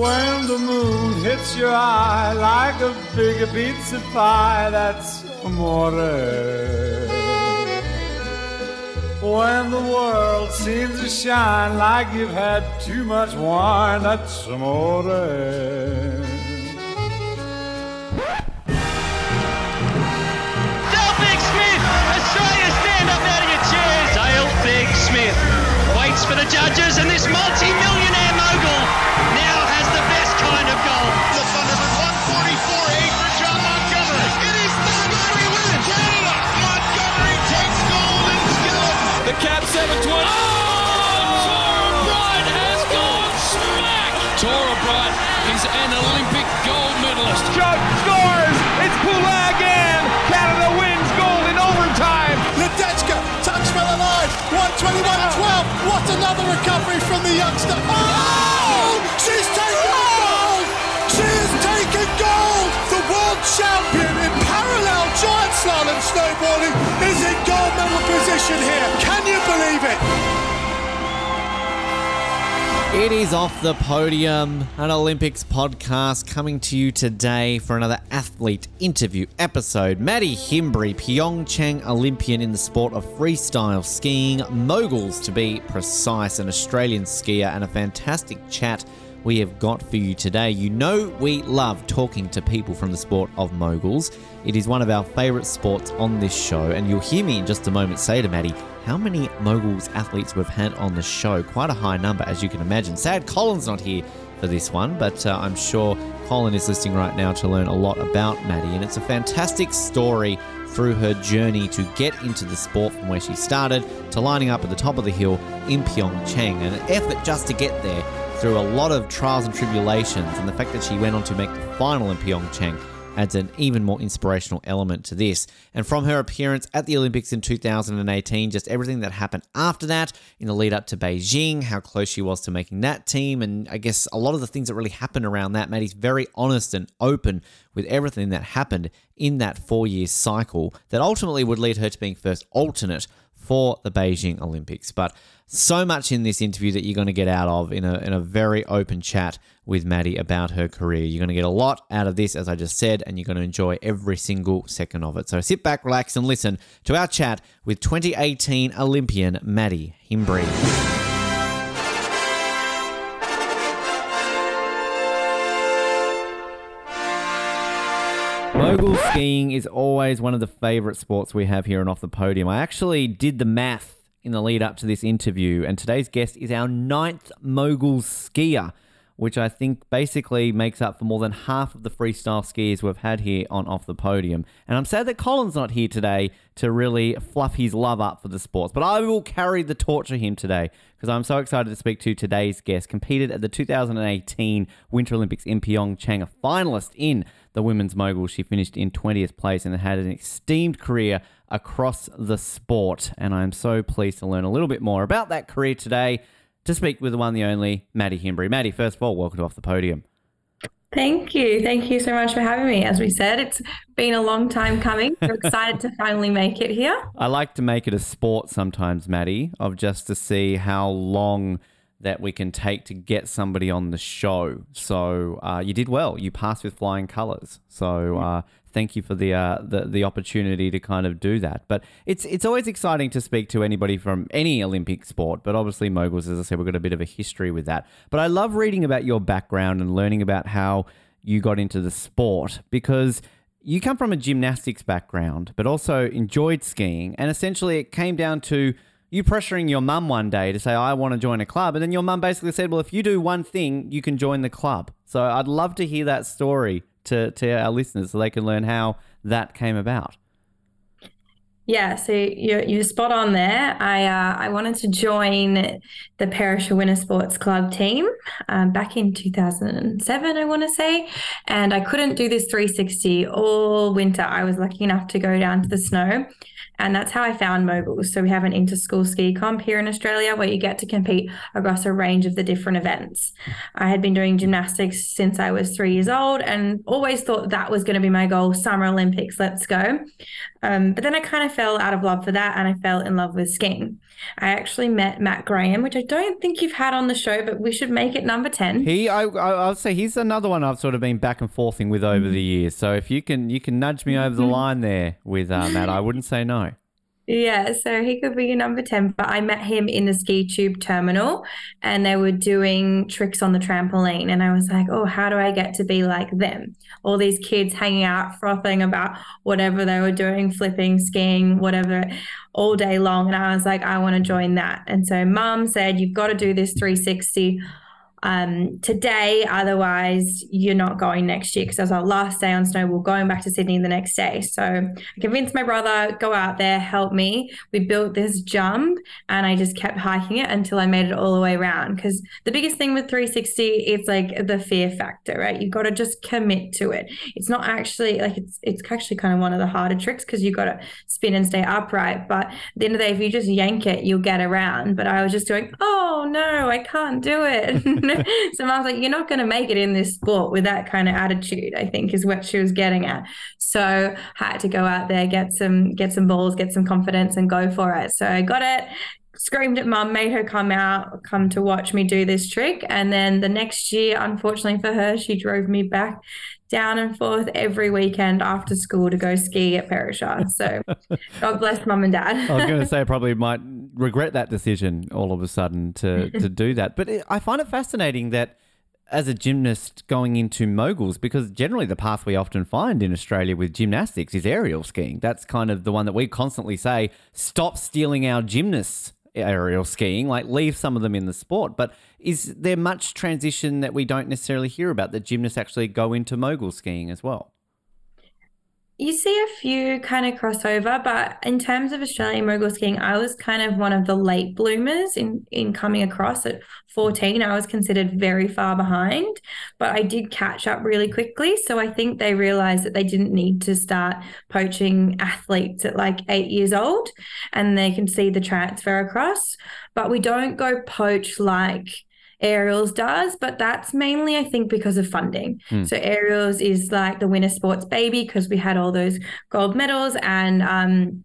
When the moon hits your eye like a big pizza pie, that's amore. When the world seems to shine like you've had too much wine, that's amore. Smith waits for the judges, and this multi-millionaire another recovery from the youngster. Oh! She's taken gold! She has taken gold! The world champion in parallel giant slalom snowboarding is in gold medal position here. Can you believe it? It is off the podium, an Olympics podcast coming to you today for another athlete interview episode. Madii Himbury, Pyeongchang Olympian in the sport of freestyle skiing, moguls to be precise, an Australian skier, and a fantastic chat we have got for you today. You know, we love talking to people from the sport of moguls. It is one of our favourite sports on this show, and you'll hear me in just a moment say to Madii how many moguls athletes we've had on the show. Quite a high number, as you can imagine. Sad Colin's not here for this one, but uh, I'm sure Colin is listening right now to learn a lot about Madii, and it's a fantastic story through her journey to get into the sport from where she started to lining up at the top of the hill in Pyeongchang, and an effort just to get there through a lot of trials and tribulations, and the fact that she went on to make the final in Pyeongchang adds an even more inspirational element to this. And from her appearance at the Olympics in 2018, just everything that happened after that in the lead up to Beijing, how close she was to making that team, and I guess a lot of the things that really happened around that. Madii's very honest and open with everything that happened in that four year cycle that ultimately would lead her to being first alternate for the Beijing Olympics. But so much in this interview that you're going to get out of in a, in a very open chat with Madii about her career. You're going to get a lot out of this, as I just said, and you're going to enjoy every single second of it. So sit back, relax, and listen to our chat with 2018 Olympian Madii Himbury. Mogul skiing is always one of the favorite sports we have here and off the podium. I actually did the math in the lead up to this interview, and today's guest is our ninth mogul skier, which I think basically makes up for more than half of the freestyle skiers we've had here on Off the Podium. And I'm sad that Colin's not here today to really fluff his love up for the sports, but I will carry the torch for him today because I'm so excited to speak to today's guest. Competed at the 2018 Winter Olympics in Pyeongchang, a finalist in the women's mogul. She finished in 20th place and had an esteemed career across the sport. And I'm so pleased to learn a little bit more about that career today to speak with the one, the only, Madii Himbury. Madii, first of all, welcome to Off the Podium. Thank you. Thank you so much for having me. As we said, it's been a long time coming. We're excited to finally make it here. I like to make it a sport sometimes, Madii, of just to see how long that we can take to get somebody on the show. So uh, you did well. You passed with flying colours. So uh, thank you for the, uh, the the opportunity to kind of do that. But it's it's always exciting to speak to anybody from any Olympic sport. But obviously moguls, as I said, we've got a bit of a history with that. But I love reading about your background and learning about how you got into the sport because you come from a gymnastics background, but also enjoyed skiing, and essentially it came down to you pressuring your mum one day to say, I want to join a club. And then your mum basically said, Well, if you do one thing, you can join the club. So I'd love to hear that story to, to our listeners so they can learn how that came about. Yeah, so you're, you're spot on there. I uh, I wanted to join the Perisher Winter Sports Club team um, back in 2007, I want to say, and I couldn't do this 360 all winter. I was lucky enough to go down to the snow, and that's how I found moguls. So we have an inter-school ski comp here in Australia where you get to compete across a range of the different events. I had been doing gymnastics since I was three years old and always thought that was going to be my goal. Summer Olympics, let's go. Um, but then I kind of fell out of love for that and I fell in love with skiing. I actually met Matt Graham, which I don't think you've had on the show, but we should make it number 10. He, I, I, would say he's another one I've sort of been back and forthing with over the years. So if you can, you can nudge me over the line there with uh, Matt, I wouldn't say no. Yeah, so he could be your number 10. But I met him in the ski tube terminal and they were doing tricks on the trampoline. And I was like, oh, how do I get to be like them? All these kids hanging out, frothing about whatever they were doing, flipping, skiing, whatever, all day long. And I was like, I want to join that. And so mum said, you've got to do this 360 um, today. Otherwise, you're not going next year because that was our last day on snow. We're going back to Sydney the next day. So I convinced my brother, go out there, help me. We built this jump and I just kept hiking it until I made it all the way around. Because the biggest thing with 360, it's like the fear factor, right? You've got to just commit to it. It's not actually like it's it's actually kind of one of the harder tricks because you've got to spin and stay upright. But at the end of the day, if you just yank it, you'll get around. But I was just doing, oh no, I can't do it. so I was like, you're not going to make it in this sport with that kind of attitude, I think is what she was getting at. So I had to go out there, get some, get some balls, get some confidence and go for it. So I got it, screamed at mum, made her come out, come to watch me do this trick. And then the next year, unfortunately for her, she drove me back down and forth every weekend after school to go ski at Perisher. So God bless mum and dad. I was going to say I probably might regret that decision all of a sudden to, to do that. But it, I find it fascinating that as a gymnast going into moguls, because generally the path we often find in Australia with gymnastics is aerial skiing. That's kind of the one that we constantly say, stop stealing our gymnasts aerial skiing, like leave some of them in the sport. But is there much transition that we don't necessarily hear about that gymnasts actually go into mogul skiing as well? You see a few kind of crossover, but in terms of Australian mogul skiing, I was kind of one of the late bloomers in in coming across at 14. I was considered very far behind, but I did catch up really quickly. So I think they realized that they didn't need to start poaching athletes at like eight years old and they can see the transfer across. But we don't go poach like Aerials does, but that's mainly, I think, because of funding. Hmm. So Aerials is like the winter sports baby because we had all those gold medals and um,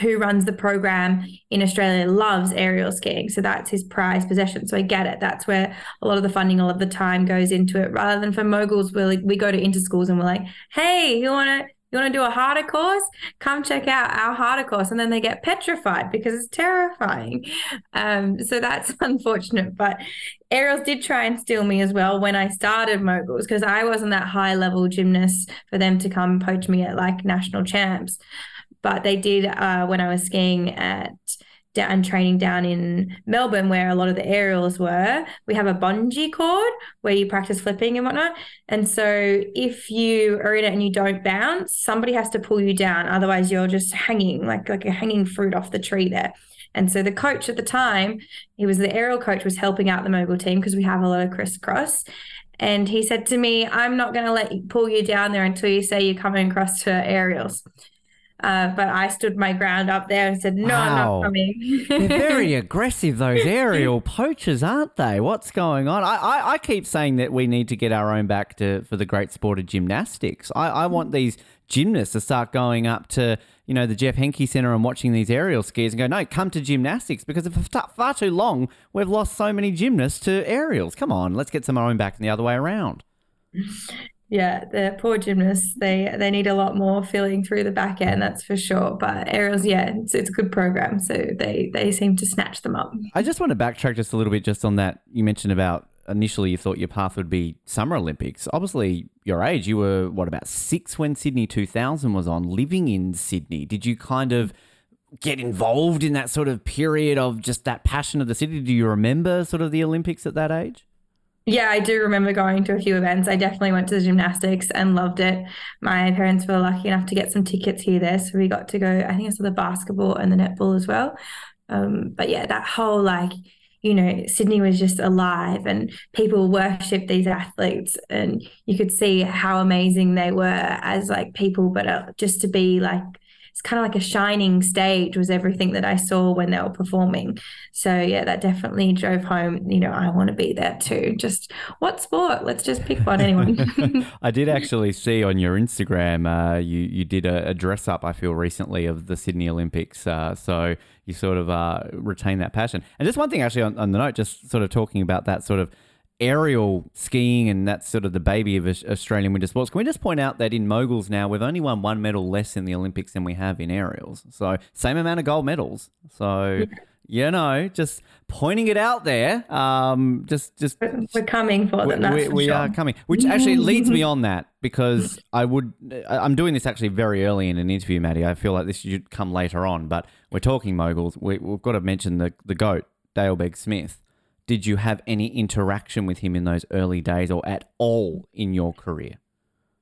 who runs the program in Australia loves aerial skiing. So that's his prized possession. So I get it. That's where a lot of the funding, a lot of the time goes into it. Rather than for moguls, we like, we go to interschools and we're like, hey, you want to you want to do a harder course? Come check out our harder course. And then they get petrified because it's terrifying. Um, so that's unfortunate. But Aerials did try and steal me as well when I started moguls because I wasn't that high level gymnast for them to come poach me at like national champs. But they did uh, when I was skiing at down training down in Melbourne, where a lot of the aerials were, we have a bungee cord where you practice flipping and whatnot. And so if you are in it and you don't bounce, somebody has to pull you down. Otherwise, you're just hanging like like a hanging fruit off the tree there. And so the coach at the time, he was the aerial coach, was helping out the mogul team because we have a lot of crisscross. And he said to me, I'm not going to let you pull you down there until you say you're coming across to aerials. Uh, but I stood my ground up there and said, "No, I'm not coming." They're very aggressive, those aerial poachers, aren't they? What's going on? I, I, I keep saying that we need to get our own back to for the great sport of gymnastics. I, I want these gymnasts to start going up to you know the Geoff Henke Centre and watching these aerial skiers and go, no, come to gymnastics because for far far too long we've lost so many gymnasts to aerials. Come on, let's get some of our own back and the other way around. yeah, the poor gymnasts they they need a lot more filling through the back end, that's for sure. But aerials, yeah, it's, it's a good program, so they they seem to snatch them up. I just want to backtrack just a little bit just on that. You mentioned about initially you thought your path would be Summer Olympics. Obviously, your age, you were, what, about six when Sydney 2000 was on, living in Sydney. Did you kind of get involved in that sort of period of just that passion of the city? Do you remember sort of the Olympics at that age? Yeah, I do remember going to a few events. I definitely went to the gymnastics and loved it. My parents were lucky enough to get some tickets here there, so we got to go. I think it's to the basketball and the netball as well. Um, but yeah, that whole like you know, Sydney was just alive and people worshipped these athletes and you could see how amazing they were as like people, but uh, just to be like it's kind of like a shining stage was everything that I saw when they were performing. So yeah, that definitely drove home. You know, I want to be there too. Just what sport? Let's just pick one. Anyone. I did actually see on your Instagram, uh, you you did a, a, dress up. I feel recently of the Sydney Olympics. Uh, so you sort of uh, retain that passion. And just one thing, actually, on, on the note, just sort of talking about that sort of aerial skiing and that's sort of the baby of Australian winter sports. Can we just point out that in moguls now we've only won one medal less in the Olympics than we have in aerials. So same amount of gold medals. So you know, just pointing it out there. Um, just just we're coming for them. We, we sure. are coming, which actually leads me on that because I would. I'm doing this actually very early in an interview, Madii. I feel like this should come later on, but we're talking moguls. We, have got to mention the the goat Dale Begg Smith did you have any interaction with him in those early days or at all in your career?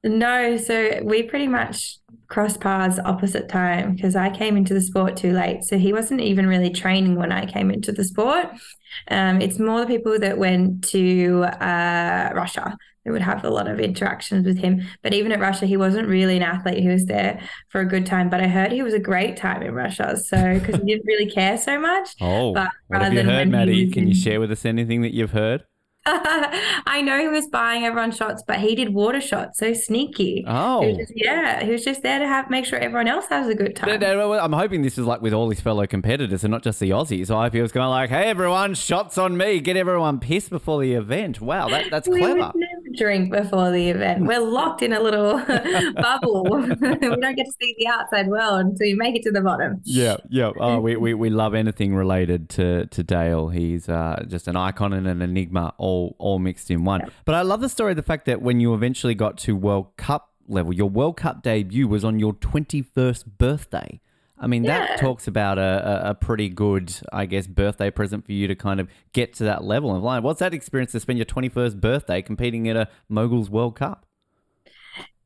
No, so we pretty much crossed paths opposite time because I came into the sport too late. So he wasn't even really training when I came into the sport. Um, it's more the people that went to uh, Russia would have a lot of interactions with him. But even at Russia, he wasn't really an athlete. He was there for a good time. But I heard he was a great time in Russia. So because he didn't really care so much. Oh, but what have you heard, Madii? Can you share with us anything that you've heard? I know he was buying everyone shots, but he did water shots. So sneaky. Oh, he just, yeah. He was just there to have make sure everyone else has a good time. I'm hoping this is like with all his fellow competitors and not just the Aussies. So I hope he was going like, "Hey, everyone, shots on me! Get everyone pissed before the event." Wow, that, that's clever. Drink before the event. We're locked in a little bubble. we don't get to see the outside world until you make it to the bottom. Yeah, yeah. Oh, we, we, we love anything related to to Dale. He's uh, just an icon and an enigma. All all mixed in one. But I love the story, the fact that when you eventually got to World Cup level, your World Cup debut was on your twenty first birthday. I mean, yeah. that talks about a, a, pretty good, I guess, birthday present for you to kind of get to that level of life. What's that experience to spend your 21st birthday competing at a Moguls World Cup?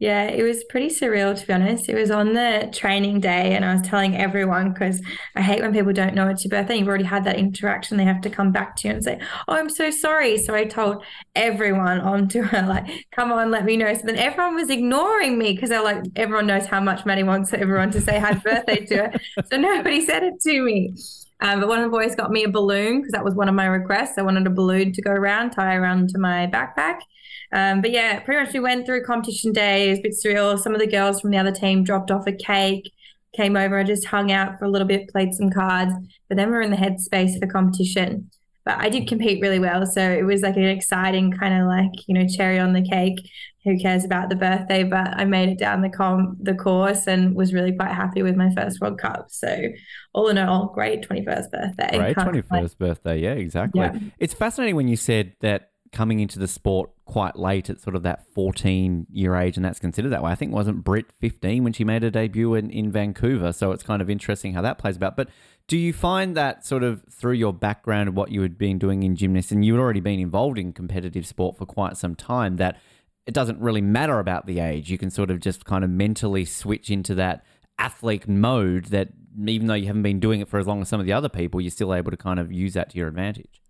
Yeah, it was pretty surreal to be honest. It was on the training day, and I was telling everyone because I hate when people don't know it's your birthday. You've already had that interaction; they have to come back to you and say, "Oh, I'm so sorry." So I told everyone on to her, like, "Come on, let me know." So then everyone was ignoring me because they're like, everyone knows how much Madii wants everyone to say happy birthday to her, so nobody said it to me. Um, but one of the boys got me a balloon because that was one of my requests. I wanted a balloon to go around, tie around to my backpack. Um, but yeah, pretty much we went through competition day. It was a bit surreal. Some of the girls from the other team dropped off a cake, came over, I just hung out for a little bit, played some cards. But then we are in the headspace for competition. But I did compete really well. So it was like an exciting kind of like, you know, cherry on the cake. Who cares about the birthday? But I made it down the com the course and was really quite happy with my first World Cup. So all in all, great 21st birthday. Great 21st birthday. Yeah, exactly. Yeah. It's fascinating when you said that coming into the sport quite late at sort of that 14 year age, and that's considered that way. I think wasn't Brit 15 when she made her debut in, in Vancouver. So it's kind of interesting how that plays about. But do you find that sort of through your background of what you had been doing in gymnastics, and you had already been involved in competitive sport for quite some time, that it doesn't really matter about the age? You can sort of just kind of mentally switch into that athlete mode that even though you haven't been doing it for as long as some of the other people, you're still able to kind of use that to your advantage.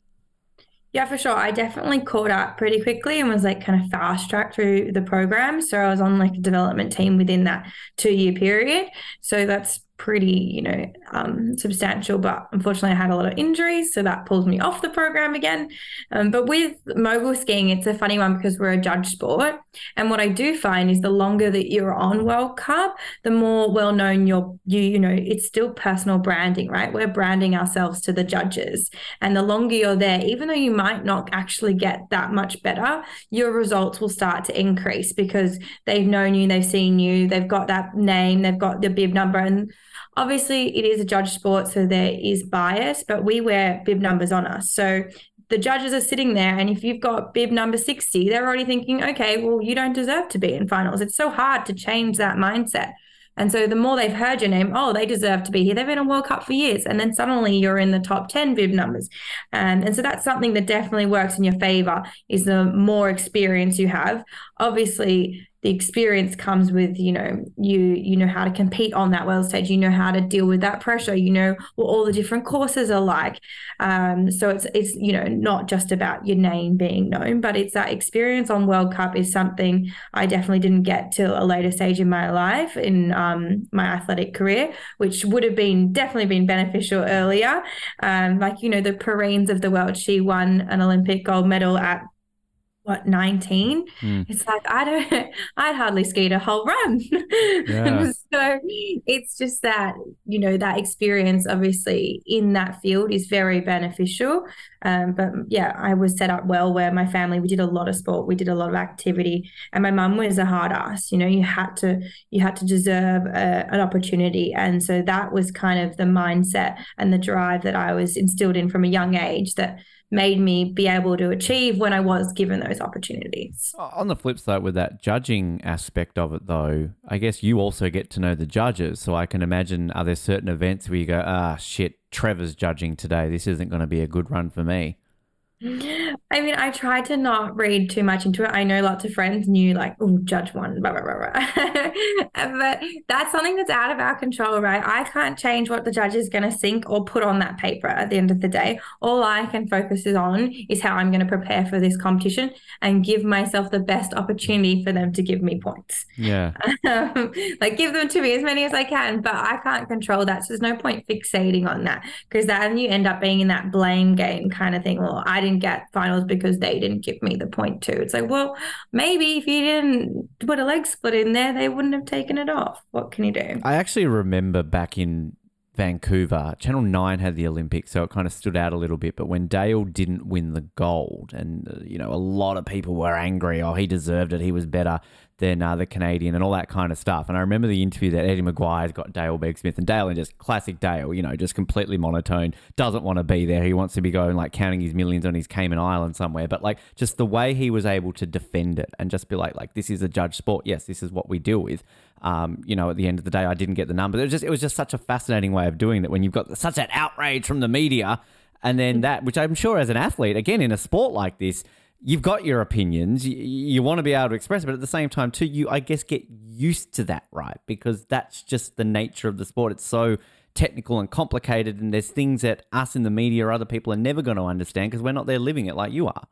Yeah, for sure. I definitely caught up pretty quickly and was like kind of fast tracked through the program. So I was on like a development team within that two year period. So that's pretty, you know, um, substantial. But unfortunately, I had a lot of injuries, so that pulls me off the program again. Um, but with mogul skiing, it's a funny one because we're a judge sport, and what I do find is the longer that you're on World Cup, the more well known you're. You you know, it's still personal branding, right? We're branding ourselves to the judges, and the longer you're there, even though you might not actually get that much better, your results will start to increase because they've known you, they've seen you, they've got that name, they've got the bib number, and Obviously, it is a judge sport, so there is bias, but we wear bib numbers on us. So the judges are sitting there, and if you've got bib number 60, they're already thinking, okay, well, you don't deserve to be in finals. It's so hard to change that mindset. And so the more they've heard your name, oh, they deserve to be here. They've been a World Cup for years. And then suddenly you're in the top 10 bib numbers. And, and so that's something that definitely works in your favor is the more experience you have. Obviously, the experience comes with you know you you know how to compete on that world stage. You know how to deal with that pressure. You know what all the different courses are like. Um, so it's it's you know not just about your name being known but it's that experience on world cup is something i definitely didn't get till a later stage in my life in um, my athletic career which would have been definitely been beneficial earlier. Um, like you know the Perrines of the world she won an olympic gold medal at what 19 mm. it's like i don't i'd hardly skied a whole run yeah. so it's just that you know that experience obviously in that field is very beneficial um, but yeah i was set up well where my family we did a lot of sport we did a lot of activity and my mum was a hard ass you know you had to you had to deserve a, an opportunity and so that was kind of the mindset and the drive that i was instilled in from a young age that made me be able to achieve when I was given those opportunities. On the flip side, with that judging aspect of it, though, I guess you also get to know the judges. So I can imagine are there certain events where you go, ah, shit, Trevor's judging today. This isn't going to be a good run for me. I mean, I try to not read too much into it. I know lots of friends knew, like, oh, judge one, blah, blah, blah, blah. but that's something that's out of our control, right? I can't change what the judge is going to think or put on that paper at the end of the day. All I can focus is on is how I'm going to prepare for this competition and give myself the best opportunity for them to give me points. Yeah. like, give them to me as many as I can, but I can't control that. So there's no point fixating on that because then you end up being in that blame game kind of thing. Well, I didn't didn't get finals because they didn't give me the point too. It's like, well, maybe if you didn't put a leg split in there, they wouldn't have taken it off. What can you do? I actually remember back in Vancouver, Channel 9 had the Olympics, so it kind of stood out a little bit. But when Dale didn't win the gold, and, uh, you know, a lot of people were angry, oh, he deserved it, he was better uh, the Canadian and all that kind of stuff. And I remember the interview that Eddie McGuire's got Dale Begg-Smith and Dale and just classic Dale, you know, just completely monotone, doesn't want to be there. He wants to be going like counting his millions on his Cayman Island somewhere. But like just the way he was able to defend it and just be like, like this is a judge sport. Yes, this is what we deal with. Um, you know, at the end of the day, I didn't get the number. It was just it was just such a fascinating way of doing that when you've got such an outrage from the media. And then that, which I'm sure as an athlete, again, in a sport like this, you've got your opinions. You, you, want to be able to express it, but at the same time, too, you I guess get used to that, right? Because that's just the nature of the sport. It's so technical and complicated, and there's things that us in the media or other people are never going to understand because we're not there living it like you are.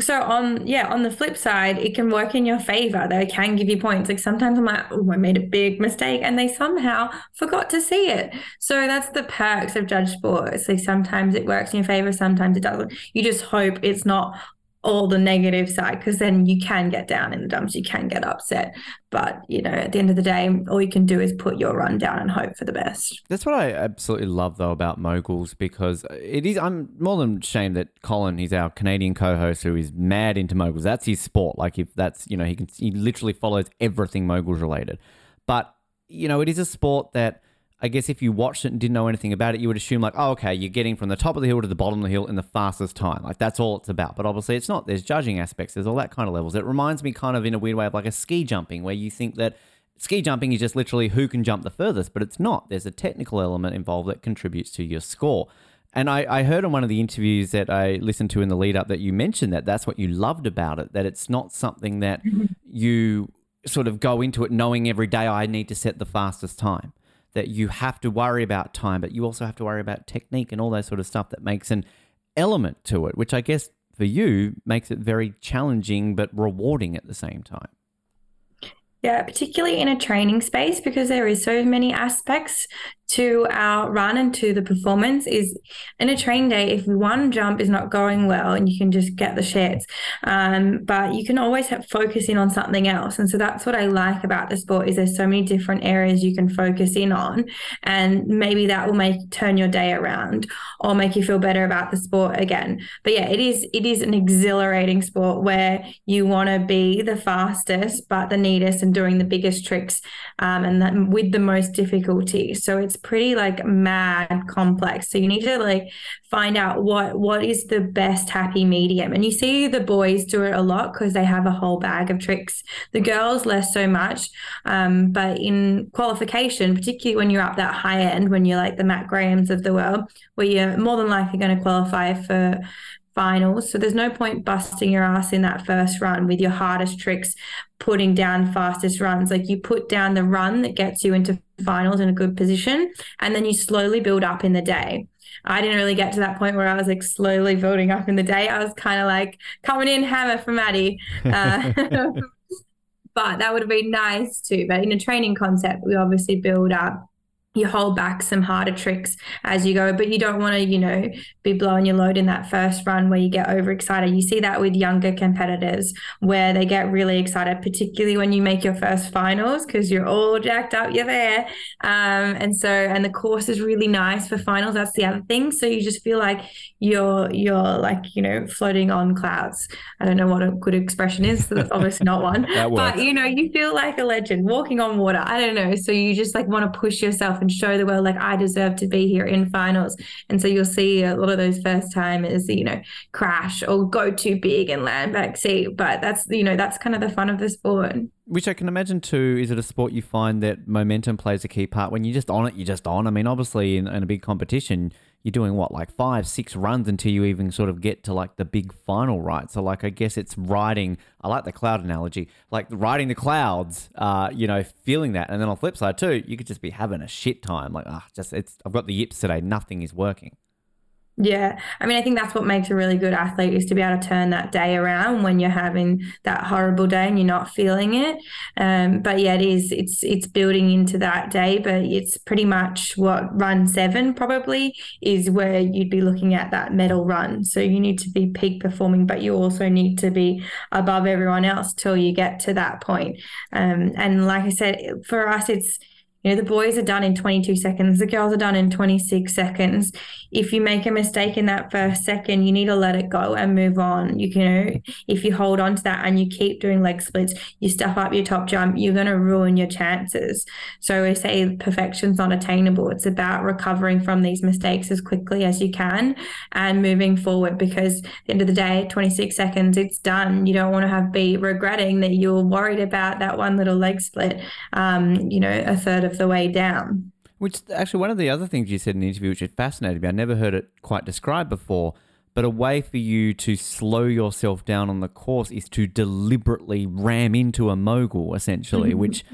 So on yeah, on the flip side, it can work in your favor. They can give you points. Like sometimes I'm like, oh, I made a big mistake, and they somehow forgot to see it. So that's the perks of judge sports. Like sometimes it works in your favor, sometimes it doesn't. You just hope it's not all the negative side because then you can get down in the dumps you can get upset. But you know at the end of the day all you can do is put your run down and hope for the best. That's what i absolutely love though about moguls because it is i'm more than ashamed that colin he's our canadian co-host who is mad into moguls. That's his sport. Like if that's you know he can he literally follows everything moguls related. But you know it is a sport that I guess if you watched it and didn't know anything about it, you would assume like, oh, okay, you're getting from the top of the hill to the bottom of the hill in the fastest time. Like that's all it's about. But obviously it's not. There's judging aspects. There's all that kind of levels. It reminds me kind of in a weird way of like a ski jumping where you think that ski jumping is just literally who can jump the furthest, but it's not. There's a technical element involved that contributes to your score. And I, I heard on one of the interviews that I listened to in the lead up that you mentioned that that's what you loved about it, that it's not something that you sort of go into it knowing every day I need to set the fastest time that you have to worry about time, but you also have to worry about technique and all that sort of stuff that makes an element to it, which I guess for you makes it very challenging but rewarding at the same time. Yeah, particularly in a training space because there is so many aspects to our run and to the performance is in a train day if one jump is not going well and you can just get the shits um, but you can always have focus in on something else. And so that's what i like about the sport is there's so many different areas you can focus in on. And maybe that will make turn your day around or make you feel better about the sport again. But yeah it is it is an exhilarating sport where you want to be the fastest but the neatest and doing the biggest tricks um, and that, with the most difficulty. So it's pretty like mad complex. So you need to like find out what what is the best happy medium. And you see the boys do it a lot because they have a whole bag of tricks. The girls less so much. Um, but in qualification, particularly when you're up that high end, when you're like the Matt Grahams of the world, where you're more than likely going to qualify for finals. So there's no point busting your ass in that first run with your hardest tricks, putting down fastest runs. Like you put down the run that gets you into finals in a good position, and then you slowly build up in the day. I didn't really get to that point where I was like slowly building up in the day. I was kind of like coming in hammer for Madii. Uh, but that would have been nice too. But in a training concept, we obviously build up you hold back some harder tricks as you go, but you don't want to, you know, be blowing your load in that first run where you get overexcited. You see that with younger competitors where they get really excited, particularly when you make your first finals because you're all jacked up, you're there. Um, and so, and the course is really nice for finals. That's the other thing. So you just feel like you're, you're like, you know, floating on clouds. I don't know what a good expression is. So that's obviously not one, but you know, you feel like a legend walking on water. I don't know. So you just like want to push yourself and show the world like I deserve to be here in finals. And so you'll see a lot of those first timers, you know, crash or go too big and land back seat. But that's you know that's kind of the fun of the sport. Which I can imagine too. Is it a sport you find that momentum plays a key part? When you're just on it, you're just on. I mean, obviously in, in a big competition, you're doing what like five six runs until you even sort of get to like the big final right? So like i guess it's riding i like the cloud analogy like riding the clouds uh you know feeling that. And then on the flip side too you could just be having a shit time like ah just it's i've got the yips today nothing is working yeah. I mean, I think that's what makes a really good athlete is to be able to turn that day around when you're having that horrible day and you're not feeling it. Um, but yeah, it is, it's, it's building into that day, but it's pretty much what run seven probably is where you'd be looking at that medal run. So you need to be peak performing, but you also need to be above everyone else till you get to that point. Um, and like I said, for us, it's, you know, the boys are done in 22 seconds, the girls are done in 26 seconds. If you make a mistake in that first second, you need to let it go and move on. You know, if you hold on to that and you keep doing leg splits, you stuff up your top jump, you're going to ruin your chances. So we say perfection's not attainable. It's about recovering from these mistakes as quickly as you can and moving forward because at the end of the day, 26 seconds, it's done. You don't want to have be regretting that you're worried about that one little leg split, um, you know, a third of the way down. Which actually, one of the other things you said in the interview, which it fascinated me, I never heard it quite described before. But a way for you to slow yourself down on the course is to deliberately ram into a mogul, essentially, which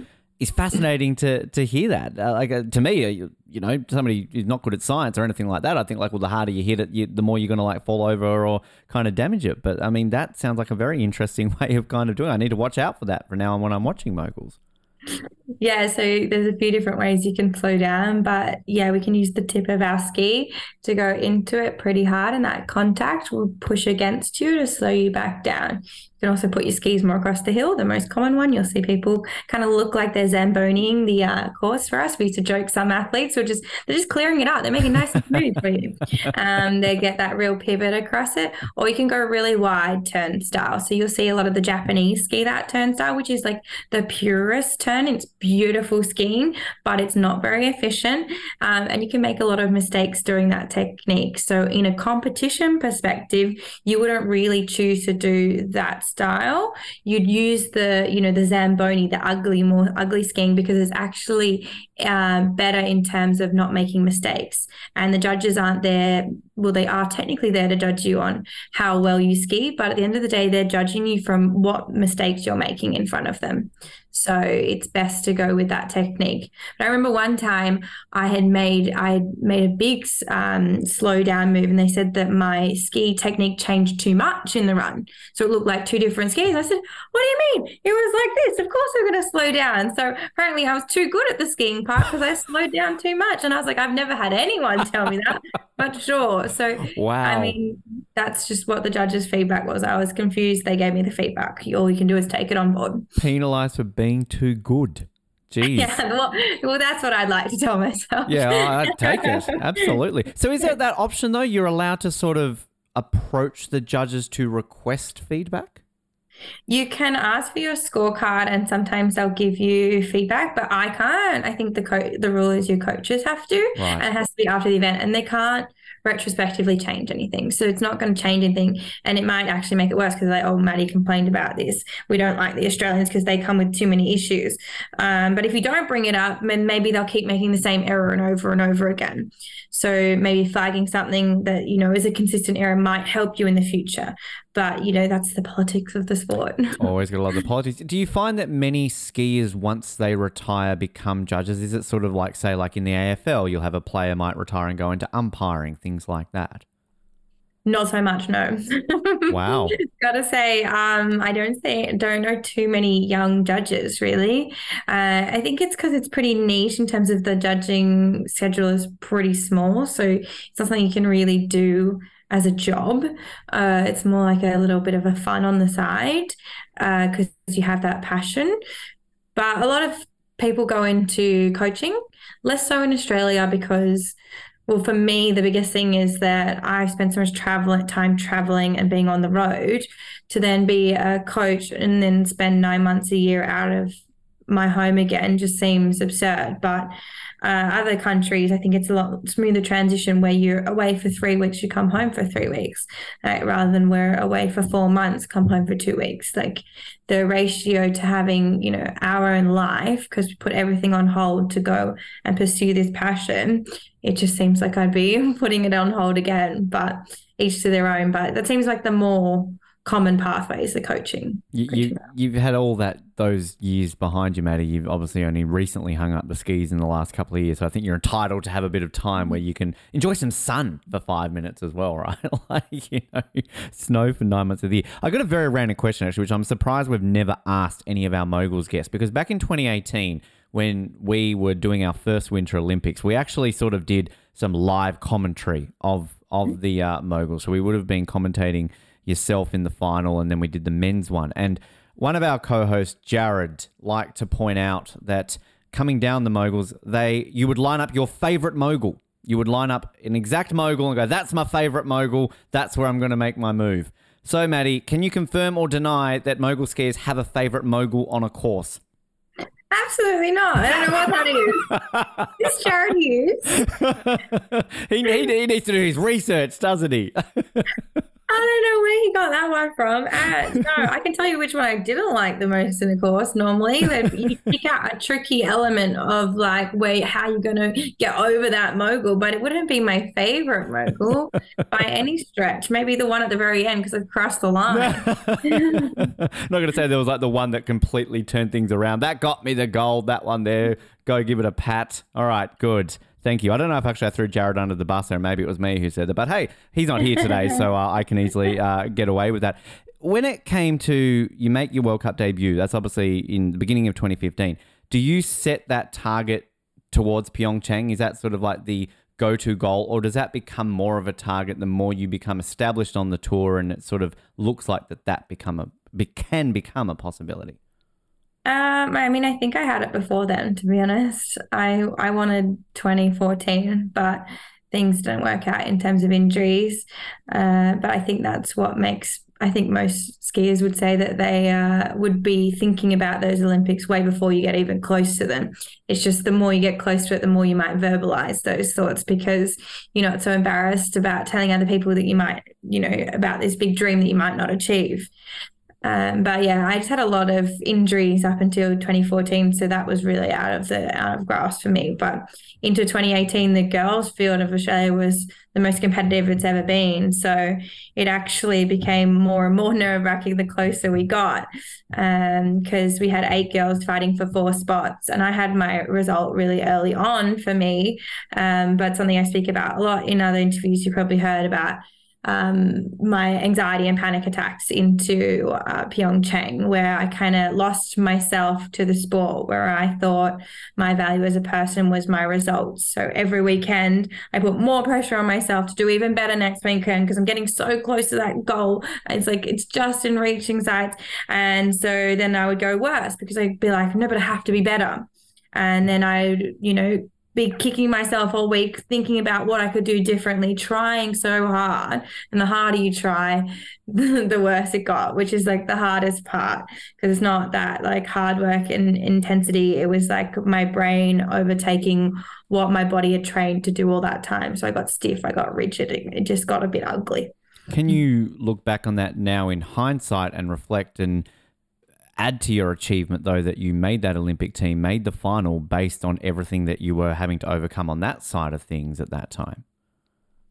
is fascinating to to hear that. Uh, like uh, to me, uh, you, you, know, somebody who's not good at science or anything like that, I think like well, the harder you hit it, you, the more you're going to like fall over or kind of damage it. But I mean, that sounds like a very interesting way of kind of doing. it. I need to watch out for that for now on when I'm watching moguls. Yeah, so there's a few different ways you can slow down, but yeah, we can use the tip of our ski to go into it pretty hard, and that contact will push against you to slow you back down. You can also put your skis more across the hill. The most common one, you'll see people kind of look like they're zamboning the uh, course for us. We used to joke some athletes were just they're just clearing it out. They're making nice smooth for you. Um, they get that real pivot across it, or you can go really wide turnstile. So you'll see a lot of the Japanese ski that turnstile, which is like the purest turn. It's beautiful skiing, but it's not very efficient, um, and you can make a lot of mistakes doing that technique. So in a competition perspective, you wouldn't really choose to do that style, you'd use the, you know, the Zamboni, the ugly, more ugly skiing because it's actually uh, better in terms of not making mistakes. And the judges aren't there, well, they are technically there to judge you on how well you ski, but at the end of the day, they're judging you from what mistakes you're making in front of them. So it's best to go with that technique. But I remember one time I had made I had made a big um, slow down move, and they said that my ski technique changed too much in the run, so it looked like two different skis. I said, "What do you mean? It was like this. Of course we're going to slow down." So apparently I was too good at the skiing part because I slowed down too much, and I was like, "I've never had anyone tell me that." but sure. So wow. I mean, that's just what the judges' feedback was. I was confused. They gave me the feedback. All you can do is take it on board. Penalised for being too good. Jeez. Yeah, well, well, that's what I'd like to tell myself. Yeah, I'd take it. Absolutely. So, is there that option, though? You're allowed to sort of approach the judges to request feedback? You can ask for your scorecard, and sometimes they'll give you feedback, but I can't. I think the co- the rule is your coaches have to, right. and it has to be after the event, and they can't retrospectively change anything. So it's not going to change anything. And it might actually make it worse because, like, oh, Madii complained about this. We don't like the Australians because they come with too many issues. Um, but if you don't bring it up, then maybe they'll keep making the same error and over and over again. So maybe flagging something that, you know, is a consistent error might help you in the future. But, you know, that's the politics of the sport. Always got to love the politics. Do you find that many skiers, once they retire, become judges? Is it sort of like, say, like in the AFL, you'll have a player might retire and go into umpiring, things like that? Not so much, no. Wow. Gotta say, um, I don't say don't know too many young judges really. Uh, I think it's because it's pretty niche in terms of the judging schedule is pretty small, so it's not something you can really do as a job. Uh, it's more like a little bit of a fun on the side because uh, you have that passion. But a lot of people go into coaching, less so in Australia because well, for me, the biggest thing is that I spend so much traveling time traveling and being on the road to then be a coach and then spend nine months a year out of my home again just seems absurd. But uh, other countries, I think it's a lot smoother transition where you're away for three weeks, you come home for three weeks, right? rather than we're away for four months, come home for two weeks. Like the ratio to having, you know, our own life, because we put everything on hold to go and pursue this passion, it just seems like I'd be putting it on hold again. But each to their own. But that seems like the more common pathways the coaching. You, coaching you have had all that those years behind you, Madii. You've obviously only recently hung up the skis in the last couple of years, so I think you're entitled to have a bit of time where you can enjoy some sun for five minutes as well, right? like you know, snow for nine months of the year. I got a very random question actually, which I'm surprised we've never asked any of our moguls guests because back in 2018 when we were doing our first Winter Olympics, we actually sort of did some live commentary of of the uh, mogul. So we would have been commentating yourself in the final, and then we did the men's one. And one of our co-hosts, Jared, liked to point out that coming down the moguls, they you would line up your favorite mogul. You would line up an exact mogul and go, "That's my favorite mogul. That's where I'm going to make my move." So, Madii, can you confirm or deny that mogul skiers have a favorite mogul on a course? Absolutely not. I don't know what that is. it's Jared Hughes. he, he, he needs to do his research, doesn't he? I don't know where he got that one from. Uh, no, I can tell you which one I didn't like the most in the course. Normally, you pick out a tricky element of like where how are you're going to get over that mogul, but it wouldn't be my favorite mogul by any stretch. Maybe the one at the very end because I've crossed the line. I'm Not going to say there was like the one that completely turned things around. That got me the gold. That one there. Go give it a pat. All right, good. Thank you. I don't know if actually I threw Jared under the bus or maybe it was me who said that, but hey, he's not here today, so uh, I can easily uh, get away with that. When it came to you make your World Cup debut, that's obviously in the beginning of 2015. Do you set that target towards Pyeongchang? Is that sort of like the go to goal, or does that become more of a target the more you become established on the tour and it sort of looks like that that become a can become a possibility? Um, I mean, I think I had it before then, to be honest. I I wanted 2014, but things didn't work out in terms of injuries. Uh, but I think that's what makes I think most skiers would say that they uh, would be thinking about those Olympics way before you get even close to them. It's just the more you get close to it, the more you might verbalize those thoughts because you're not so embarrassed about telling other people that you might, you know, about this big dream that you might not achieve. Um, but yeah, I just had a lot of injuries up until 2014, so that was really out of the out of grasp for me. But into 2018, the girls' field of Australia was the most competitive it's ever been. So it actually became more and more nerve wracking the closer we got, because um, we had eight girls fighting for four spots, and I had my result really early on for me. Um, but something I speak about a lot in other interviews you probably heard about um, my anxiety and panic attacks into uh, Pyeongchang, where I kind of lost myself to the sport, where I thought my value as a person was my results. So every weekend, I put more pressure on myself to do even better next weekend because I'm getting so close to that goal. It's like it's just in reaching sight. And so then I would go worse because I'd be like, no, but I have to be better. And then I, you know, be kicking myself all week, thinking about what I could do differently, trying so hard. And the harder you try, the worse it got, which is like the hardest part because it's not that like hard work and intensity. It was like my brain overtaking what my body had trained to do all that time. So I got stiff, I got rigid, it just got a bit ugly. Can you look back on that now in hindsight and reflect and add to your achievement though that you made that Olympic team, made the final based on everything that you were having to overcome on that side of things at that time?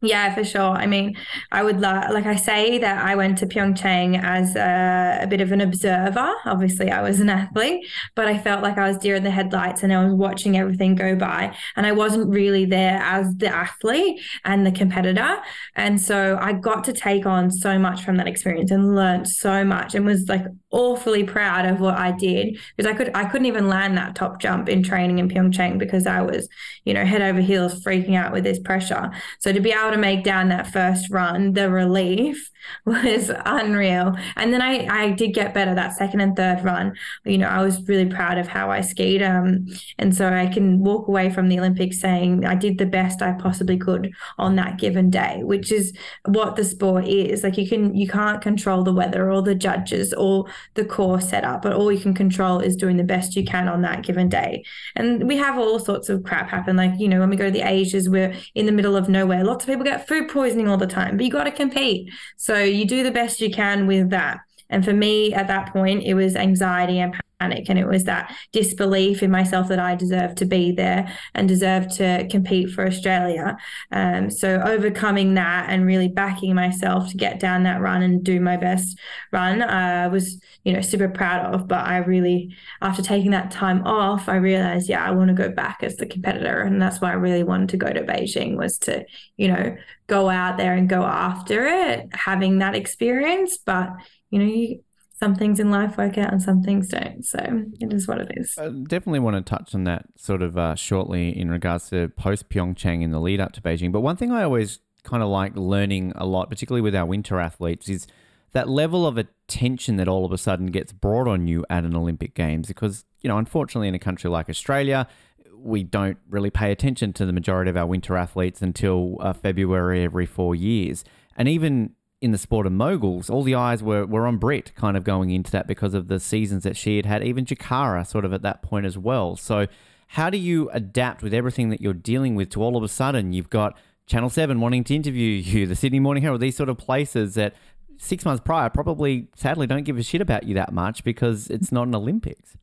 Yeah, for sure. I mean, I would lo- like I say that I went to Pyeongchang as a, a, bit of an observer. Obviously, I was an athlete, but I felt like I was deer in the headlights and I was watching everything go by, and I wasn't really there as the athlete and the competitor. And so I got to take on so much from that experience and learned so much, and was like awfully proud of what I did because I could I couldn't even land that top jump in training in Pyeongchang because I was, you know, head over heels freaking out with this pressure. So to be able to make down that first run, the relief was unreal. And then I I did get better that second and third run. You know, I was really proud of how I skied. Um, and so I can walk away from the Olympics saying I did the best I possibly could on that given day, which is what the sport is. Like you can you can't control the weather or the judges or the core setup, but all you can control is doing the best you can on that given day. And we have all sorts of crap happen. Like, you know, when we go to the Asias, we're in the middle of nowhere. Lots of people get food poisoning all the time, but you got to compete. So you do the best you can with that. And for me at that point, it was anxiety and panic. And it was that disbelief in myself that I deserved to be there and deserved to compete for Australia. Um, so overcoming that and really backing myself to get down that run and do my best run, I uh, was, you know, super proud of. But I really, after taking that time off, I realized, yeah, I want to go back as the competitor. And that's why I really wanted to go to Beijing was to, you know, go out there and go after it, having that experience. But, you know, you, some things in life work out and some things don't. So it is what it is. I definitely want to touch on that sort of uh, shortly in regards to post Pyeongchang in the lead up to Beijing. But one thing I always kind of like learning a lot, particularly with our winter athletes, is that level of attention that all of a sudden gets brought on you at an Olympic Games. Because, you know, unfortunately, in a country like Australia, we don't really pay attention to the majority of our winter athletes until uh, February every four years. And even in the sport of moguls, all the eyes were, were on Britt kind of going into that because of the seasons that she had had, even Jakara sort of at that point as well. So, how do you adapt with everything that you're dealing with to all of a sudden you've got Channel 7 wanting to interview you, the Sydney Morning Herald, these sort of places that six months prior probably sadly don't give a shit about you that much because it's not an Olympics?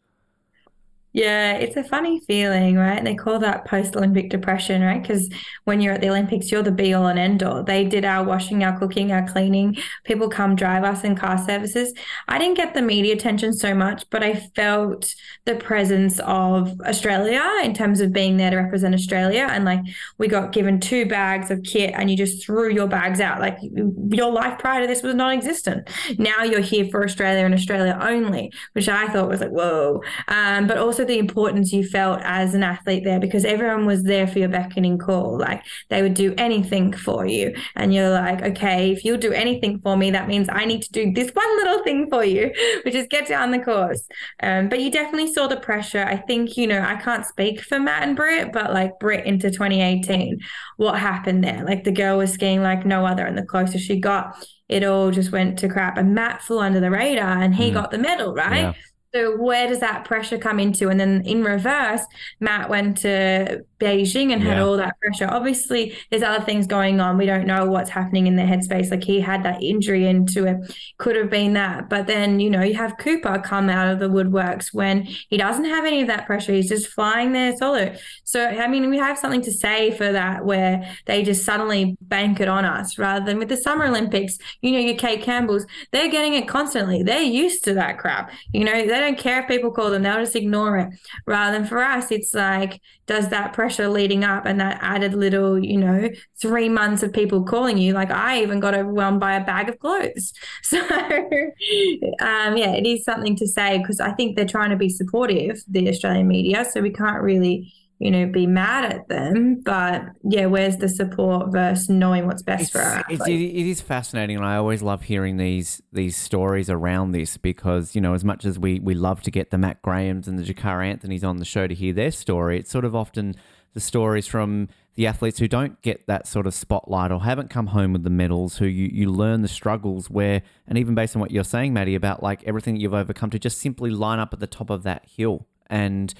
Yeah, it's a funny feeling, right? They call that post Olympic depression, right? Because when you're at the Olympics, you're the be all and end all. They did our washing, our cooking, our cleaning. People come drive us in car services. I didn't get the media attention so much, but I felt the presence of Australia in terms of being there to represent Australia. And like we got given two bags of kit and you just threw your bags out. Like your life prior to this was non existent. Now you're here for Australia and Australia only, which I thought was like, whoa. Um, but also the importance you felt as an athlete there because everyone was there for your beckoning call. Like they would do anything for you. And you're like, okay, if you'll do anything for me, that means I need to do this one little thing for you, which is get down the course. Um, but you definitely saw the pressure. I think, you know, I can't speak for Matt and Britt, but like Britt into 2018, what happened there? Like the girl was skiing like no other. And the closer she got, it all just went to crap. And Matt flew under the radar and he mm. got the medal, right? Yeah. So where does that pressure come into? And then in reverse, Matt went to Beijing and had all that pressure. Obviously, there's other things going on. We don't know what's happening in their headspace. Like he had that injury into it, could have been that. But then, you know, you have Cooper come out of the woodworks when he doesn't have any of that pressure. He's just flying there solo. So, I mean, we have something to say for that where they just suddenly bank it on us rather than with the Summer Olympics, you know, your Kate Campbells, they're getting it constantly. They're used to that crap. You know, they don't care if people call them, they'll just ignore it. Rather than for us, it's like, does that pressure leading up and that added little, you know, three months of people calling you, like I even got overwhelmed by a bag of clothes. So, um, yeah, it is something to say because I think they're trying to be supportive, the Australian media. So we can't really you know, be mad at them. But yeah, where's the support versus knowing what's best it's, for it's, it, it is fascinating, and I always love hearing these these stories around this because you know, as much as we we love to get the Matt Grahams and the Jakara Anthony's on the show to hear their story, it's sort of often the stories from the athletes who don't get that sort of spotlight or haven't come home with the medals, who you, you learn the struggles where, and even based on what you're saying, Madii, about like everything that you've overcome to just simply line up at the top of that hill. And,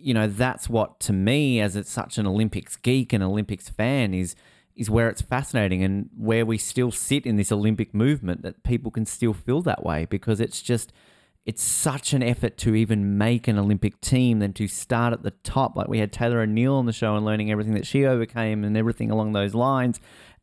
you know, that's what to me, as it's such an Olympics geek and Olympics fan, is is where it's fascinating and where we still sit in this Olympic movement that people can still feel that way because it's just it's such an effort to even make an Olympic team than to start at the top. Like we had Taylah O'Neill on the show and learning everything that she overcame and everything along those lines.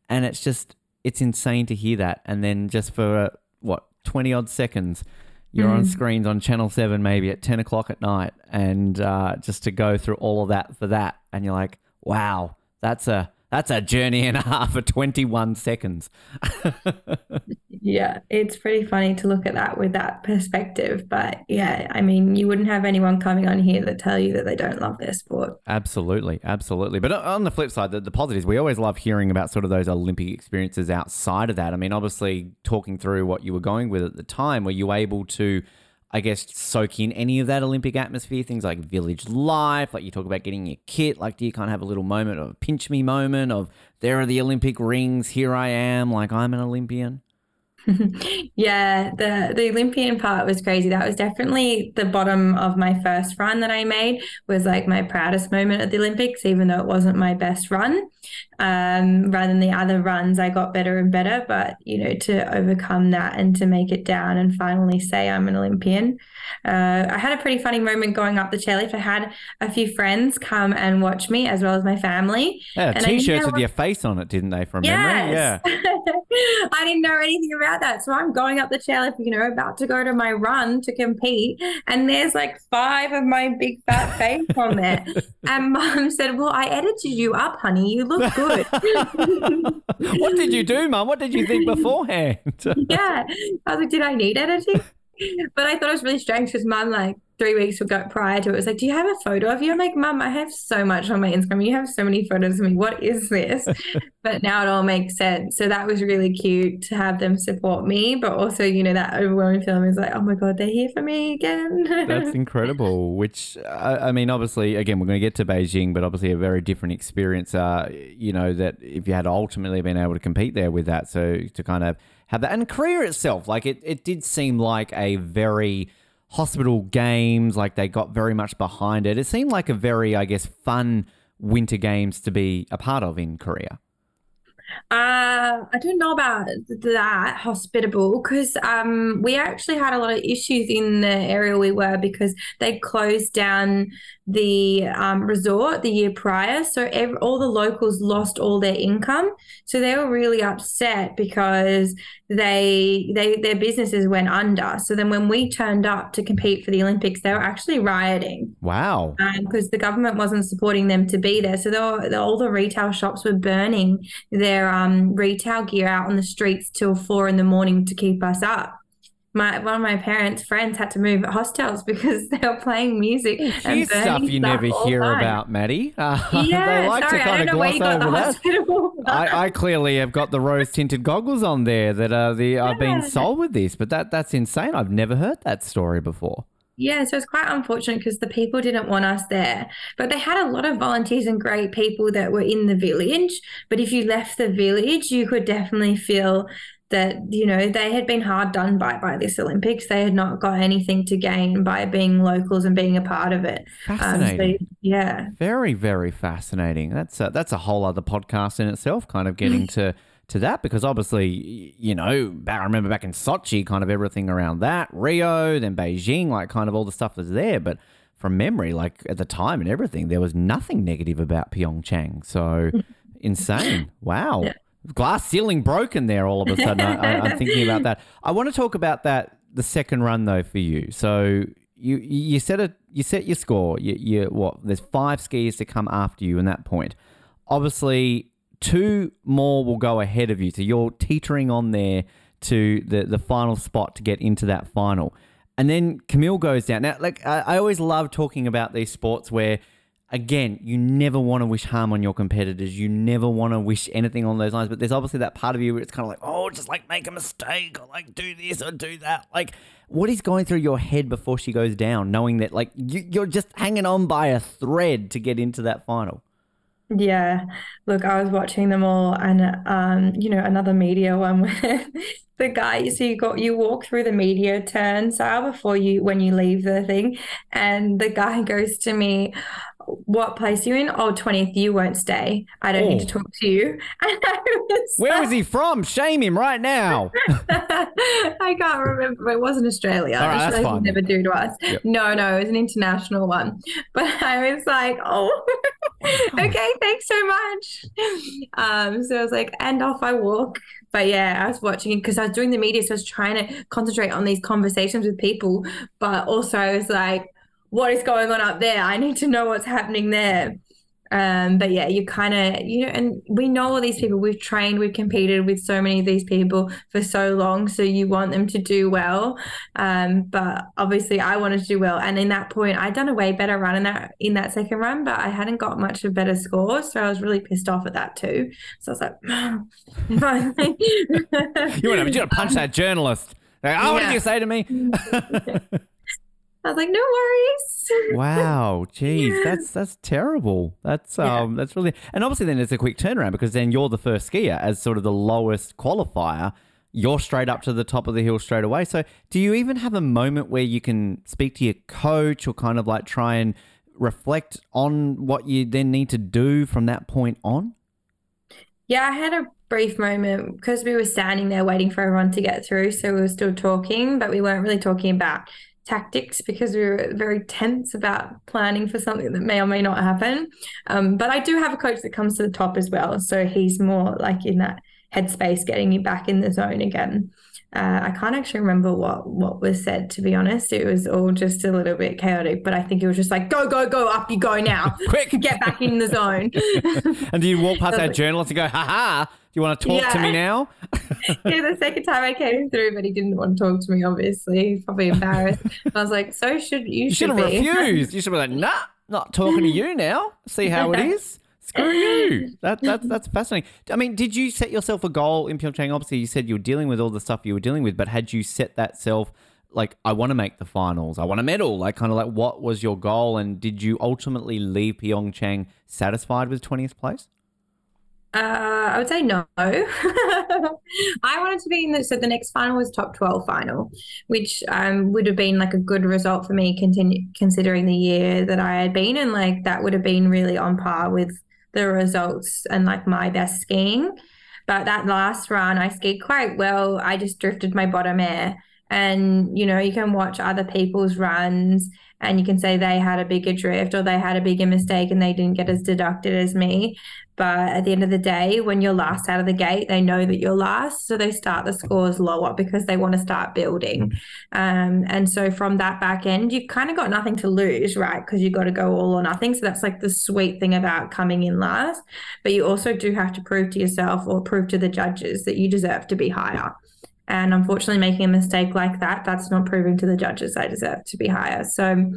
And it's just, it's insane to hear that. And then just for uh, what, 20 odd seconds, you're mm. on screens on Channel 7 maybe at 10 o'clock at night. And uh, just to go through all of that for that. And you're like, wow, that's a, that's a journey and a half for 21 seconds. yeah, it's pretty funny to look at that with that perspective. But yeah, I mean, you wouldn't have anyone coming on here that tell you that they don't love their sport. Absolutely. Absolutely. But on the flip side, the, the positives, we always love hearing about sort of those Olympic experiences outside of that. I mean, obviously, talking through what you were going with at the time, were you able to I guess, soak in any of that Olympic atmosphere, things like village life, like you talk about getting your kit. Like, do you kind of have a little moment of a pinch me moment of there are the Olympic rings, here I am, like I'm an Olympian? yeah, the the Olympian part was crazy. That was definitely the bottom of my first run that I made was like my proudest moment at the Olympics, even though it wasn't my best run. Um, rather than the other runs, I got better and better. But you know, to overcome that and to make it down and finally say I'm an Olympian, uh, I had a pretty funny moment going up the chairlift. I had a few friends come and watch me as well as my family. Yeah, t-shirts with your face on it, didn't they? From yes. memory, yeah. I didn't know anything about that, so I'm going up the chairlift, you know, about to go to my run to compete, and there's like five of my big fat face on there. and Mum said, "Well, I edited you up, honey. You look good." what did you do, Mum? What did you think beforehand? yeah, I was like, "Did I need editing?" but I thought it was really strange because mum, like three weeks ago prior to it, was like, Do you have a photo of you? I'm like, Mum, I have so much on my Instagram. You have so many photos of me. What is this? but now it all makes sense. So that was really cute to have them support me. But also, you know, that overwhelming feeling is like, Oh my God, they're here for me again. That's incredible. Which, I, I, mean, obviously, again, we're going to get to Beijing, but obviously a very different experience. Uh, you know, that if you had ultimately been able to compete there with that, so to kind of have that. And Korea itself, like it, it did seem like a very hospital games, like they got very much behind it. It seemed like a very, I guess, fun winter games to be a part of in Korea. Uh, I don't know about that hospitable because um, we actually had a lot of issues in the area we were because they closed down the um, resort the year prior. So every, all the locals lost all their income. So they were really upset because they they their businesses went under. So then when we turned up to compete for the Olympics, they were actually rioting. Wow! Because um, the government wasn't supporting them to be there. So were, all the retail shops were burning their um, retail gear out on the streets till four in the morning to keep us up my one of my parents' friends had to move hostels because they were playing music. Here's stuff you stuff never hear time. about, Madii. Uh, yeah, they like sorry, to kind of gloss over that. I, I, clearly have got the rose tinted goggles on there that are the yeah. I've been sold with this, but that that's insane. I've never heard that story before. Yeah, so it's quite unfortunate because the people didn't want us there. But they had a lot of volunteers and great people that were in the village. But if you left the village, you could definitely feel that you know they had been hard done by by this Olympics. They had not got anything to gain by being locals and being a part of it. Fascinating. Um, so, yeah, very very fascinating. That's a, that's a whole other podcast in itself. Kind of getting to to that because obviously you know I remember back in Sochi, kind of everything around that Rio, then Beijing, like kind of all the stuff that's there, but. From memory, like at the time and everything, there was nothing negative about Pyeongchang. So insane! Wow. Yeah glass ceiling broken there all of a sudden. I, am thinking about that. I want to talk about that the second run though for you. So you you set a you set your score. You, you what? There's five skiers to come after you in that point. Obviously, two more will go ahead of you. So you're teetering on there to the the final spot to get into that final. And then Camille goes down. Now, like I, I always love talking about these sports where again, you never want to wish harm on your competitors. You never want to wish anything on those lines. But there's obviously that part of you where it's kind of like, oh, just like make a mistake or like do this or do that. Like, what is going through your head before she goes down, knowing that like you, you're just hanging on by a thread to get into that final? Yeah, look, I was watching them all, and um, you know, another media one where the guy, so you got you walk through the media turnstile before you when you leave the thing, and the guy goes to me, "What place are you in? Oh, 20th. You won't stay. I don't need to Oh. talk to you." Was Where was he from? Shame him right now. I can't remember. It wasn't Australia. All right, that's fine never do to us. Yep. No, no, it was an international one. But I was like, oh, okay, thanks so much. Um, so I was like, and off I walk. But yeah, I was watching because I was doing the media, so I was trying to concentrate on these conversations with people. But also, I was like, what is going on up there? I need to know what's happening there. Um, but yeah, you kind of, you know, and we know all these people. We've trained, we've competed with so many of these people for so long. So you want them to do well. Um, but obviously I wanted to do well. And in that point, I'd done a way better run in that in that second run, but I hadn't got much of better score. So I was really pissed off at that too. So I was like, You want to, you got to punch that journalist. Like, oh, what did you say to me? I was like, no worries. Wow, geez, that's that's terrible. That's Yeah. um, that's really, and obviously then it's a quick turnaround because then you're the first skier as sort of the lowest qualifier. You're straight up to the top of the hill straight away. So, do you even have a moment where you can speak to your coach or kind of like try and reflect on what you then need to do from that point on? Yeah, I had a brief moment because we were standing there waiting for everyone to get through. So we were still talking, but we weren't really talking about tactics because we were very tense about planning for something that may or may not happen. Um, but I do have a coach that comes to the top as well. So he's more like in that headspace, getting me back in the zone again. Uh, I can't actually remember what what was said to be honest. It was all just a little bit chaotic, but I think it was just like go go go up you go now, Quick. get back in the zone. And do you walk past that journalist and go, ha ha, you want to talk to me now? yeah, the second time I came through, but he didn't want to talk to me. Obviously, He's probably embarrassed. I was like, "So should you? You should have be." refused. You should be like, nah, not talking to you now. See how it is. Screw you. That, that's that's fascinating. I mean, did you set yourself a goal in Pyeongchang? Obviously, you said you were dealing with all the stuff you were dealing with, but had you set that self like, I want to make the finals, I want a medal? Like, kind of like, what was your goal? And did you ultimately leave Pyeongchang satisfied with 20th place? Uh, I would say no. I wanted to be in the so the next final was top twelve final, which um would have been like a good result for me, continue considering the year that I had been, and like that would have been really on par with the results and like my best skiing. But that last run, I skied quite well. I just drifted my bottom air. And, you know, you can watch other people's runs and you can say they had a bigger drift or they had a bigger mistake and they didn't get as deducted as me. But at the end of the day, when you're last out of the gate, they know that you're last. So they start the scores lower because they want to start building. Um, and so from that back end, you've kind of got nothing to lose, right? Because you've got to go all or nothing. So that's like the sweet thing about coming in last. But you also do have to prove to yourself or prove to the judges that you deserve to be higher. And unfortunately, making a mistake like that, that's not proving to the judges I deserve to be higher. So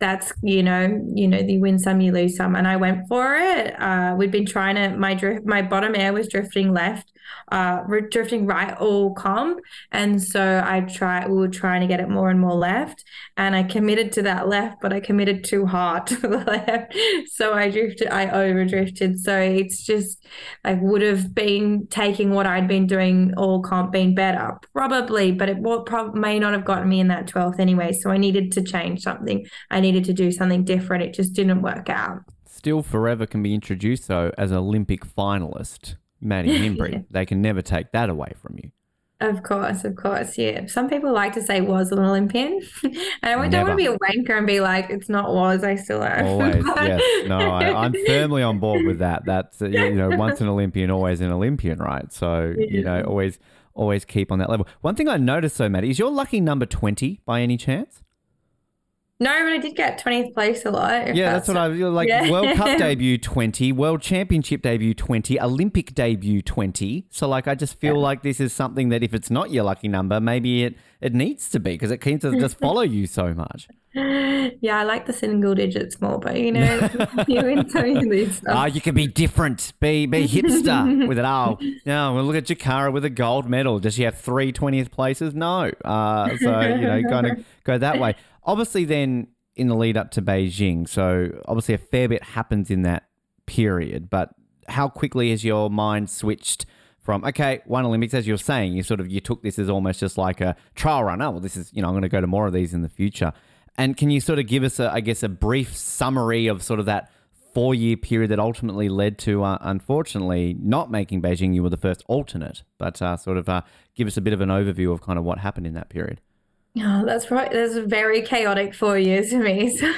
that's you know you know you win some you lose some. And i went for it. Uh we'd been trying to my drift my bottom air was drifting left uh drifting right all comp. And so i tried we were trying to get it more and more left. And i committed to that left but i committed too hard to the left. So i drifted i over drifted so it's just like would have been taking what i'd been doing all comp been better probably but it may not have gotten me in that 12th anyway. So i needed to change something. I needed to do something different. It just didn't work out. Still forever can be introduced, though, as Olympic finalist, Madii Himbury. They can never take that away from you. Of course, of course, yeah. Some people like to say was an Olympian, and I don't Never. want to be a wanker and be like it's not was. I still am. Always, yes. No, I, I'm firmly on board with that. That's uh, you know, once an Olympian, always an Olympian, right? So you know, always, always keep on that level. One thing I noticed though, Madii, is your lucky number twenty by any chance? No, but I did get 20th place a lot. Yeah, that's, what I like. Yeah. World Cup debut 20, World Championship debut 20, Olympic debut 20. So, like, I just feel like this is something that if it's not your lucky number, maybe it, it needs to be because it seems to just follow you so much. Yeah, I like the single digits more, but you know, you win so many stuff. Ah, you can be different, be be hipster with it. Oh, no, well, look at Jakara with a gold medal. Does she have three 20th places? No. Uh, so, you know, kind of go that way. Obviously, then in the lead up to Beijing, so obviously a fair bit happens in that period, but how quickly has your mind switched? From okay, one Olympics, as you're saying, you sort of you took this as almost just like a trial run. Oh, well, this is you know I'm going to go to more of these in the future. And can you sort of give us, a, I guess, a brief summary of sort of that four year period that ultimately led to, uh, unfortunately, not making Beijing? You were the first alternate, but uh, sort of uh, give us a bit of an overview of kind of what happened in that period. Oh, that's right. That's very chaotic four years for me.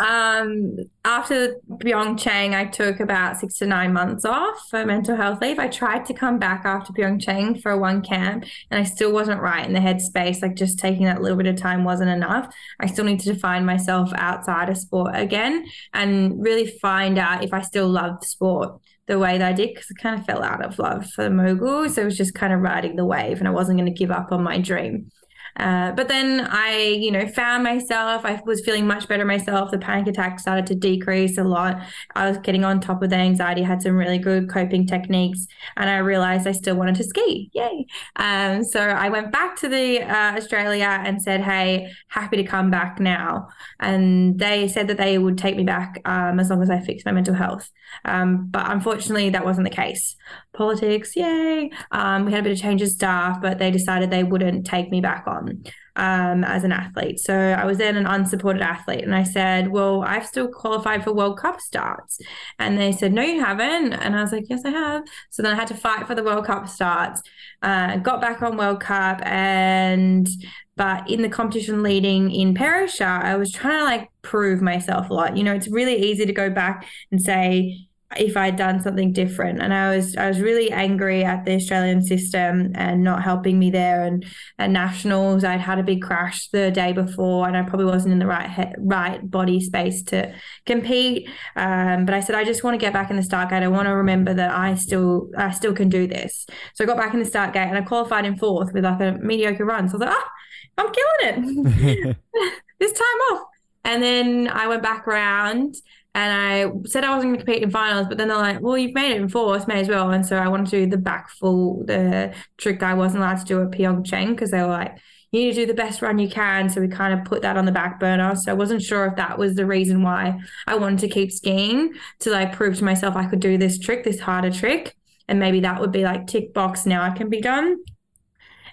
So, um, after Pyeongchang, I took about six to nine months off for mental health leave. I tried to come back after Pyeongchang for one camp, and I still wasn't right in the headspace. Like just taking that little bit of time wasn't enough. I still needed to find myself outside of sport again and really find out if I still love sport the way that I did because I kind of fell out of love for the mogul. So it was just kind of riding the wave, and I wasn't going to give up on my dream. Uh, but then I, you know, found myself. I was feeling much better myself. The panic attacks started to decrease a lot. I was getting on top of the anxiety. Had some really good coping techniques, and I realized I still wanted to ski. Yay! Um, so I went back to the uh, Australia and said, "Hey, happy to come back now." And they said that they would take me back um, as long as I fixed my mental health. Um, but unfortunately, that wasn't the case. Politics, yay! Um, we had a bit of change of staff, but they decided they wouldn't take me back on um, as an athlete. So I was then an unsupported athlete. And I said, Well, I've still qualified for World Cup starts. And they said, No, you haven't. And I was like, Yes, I have. So then I had to fight for the World Cup starts, uh, got back on World Cup. And, but in the competition leading in Perisher, I was trying to like prove myself a lot. You know, it's really easy to go back and say, if I'd done something different. And I was I was really angry at the Australian system and not helping me there. And at nationals, I'd had a big crash the day before, and I probably wasn't in the right he- right body space to compete. Um, but I said I just want to get back in the start gate. I want to remember that I still I still can do this. So I got back in the start gate and I qualified in fourth with like a mediocre run. So I was like, ah, I'm killing it this time off. And then I went back around and I said I wasn't going to compete in finals, but then they're like, well, you've made it in fourth, may as well. And so I wanted to do the back full, the trick I wasn't allowed to do at Pyeongchang because they were like, you need to do the best run you can. So we kind of put that on the back burner. So I wasn't sure if that was the reason why I wanted to keep skiing to like prove to myself I could do this trick, this harder trick. And maybe that would be like tick box, now I can be done.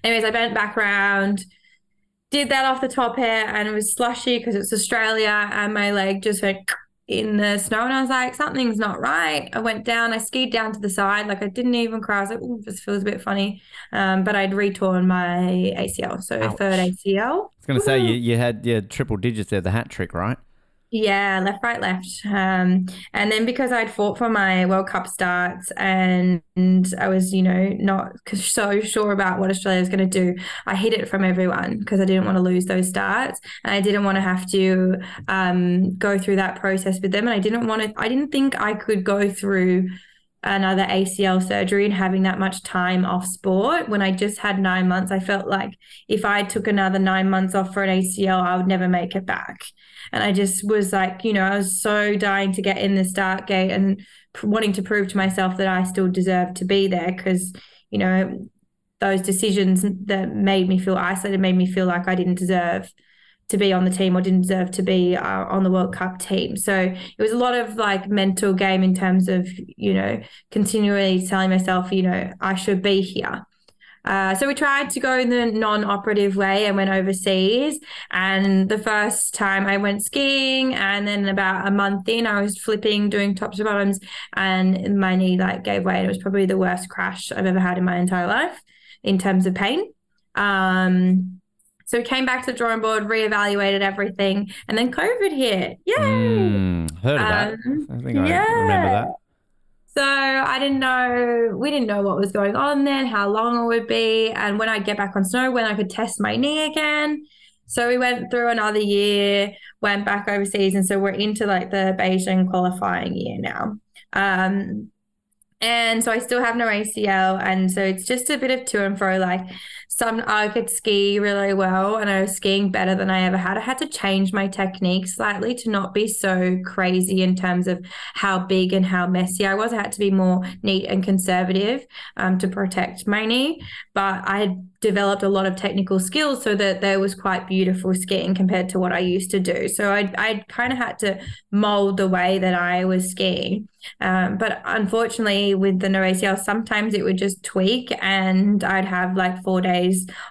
Anyways, I bent back around did that off the top here and it was slushy because it's Australia and my leg just went in the snow and I was like, something's not right. I went down, I skied down to the side, like I didn't even cry. I was like, oh, this feels a bit funny. Um, but I'd retorn my ACL, so Ouch. third ACL. I was going to say you, you had your triple digits there, the hat trick, right? Yeah, left, right, left. Um, and then because I'd fought for my World Cup starts and, I was, you know, not so sure about what Australia was going to do, I hid it from everyone because I didn't want to lose those starts and I didn't want to have to um, go through that process with them. And I didn't want to, I didn't think I could go through another ACL surgery and having that much time off sport when I just had nine months. I felt like if I took another nine months off for an ACL, I would never make it back. And I just was like, you know, I was so dying to get in the start gate and p- wanting to prove to myself that I still deserved to be there because, you know, those decisions that made me feel isolated made me feel like I didn't deserve to be on the team or didn't deserve to be uh, on the World Cup team. So it was a lot of like mental game in terms of, you know, continually telling myself, you know, I should be here. Uh, so we tried to go the non-operative way and went overseas. And the first time I went skiing, and then about a month in, I was flipping, doing tops to bottoms, and my knee like gave way. And it was probably the worst crash I've ever had in my entire life in terms of pain. Um, so we came back to the drawing board, reevaluated everything, and then COVID hit. Yay! Mm, heard of that. Um, I think I remember that. So I didn't know, we didn't know what was going on then, how long it would be, and when I'd get back on snow, when I could test my knee again. So we went through another year, went back overseas, and so we're into like the Beijing qualifying year now. Um, and so I still have no ACL, and so it's just a bit of to and fro. Like some I could ski really well and I was skiing better than I ever had. I had to change my technique slightly to not be so crazy in terms of how big and how messy I was. I had to be more neat and conservative um, to protect my knee. But I had developed a lot of technical skills so that there was quite beautiful skiing compared to what I used to do. So I I kind of had to mold the way that I was skiing. Um, but unfortunately, with the no ACL, sometimes it would just tweak, and I'd have like four days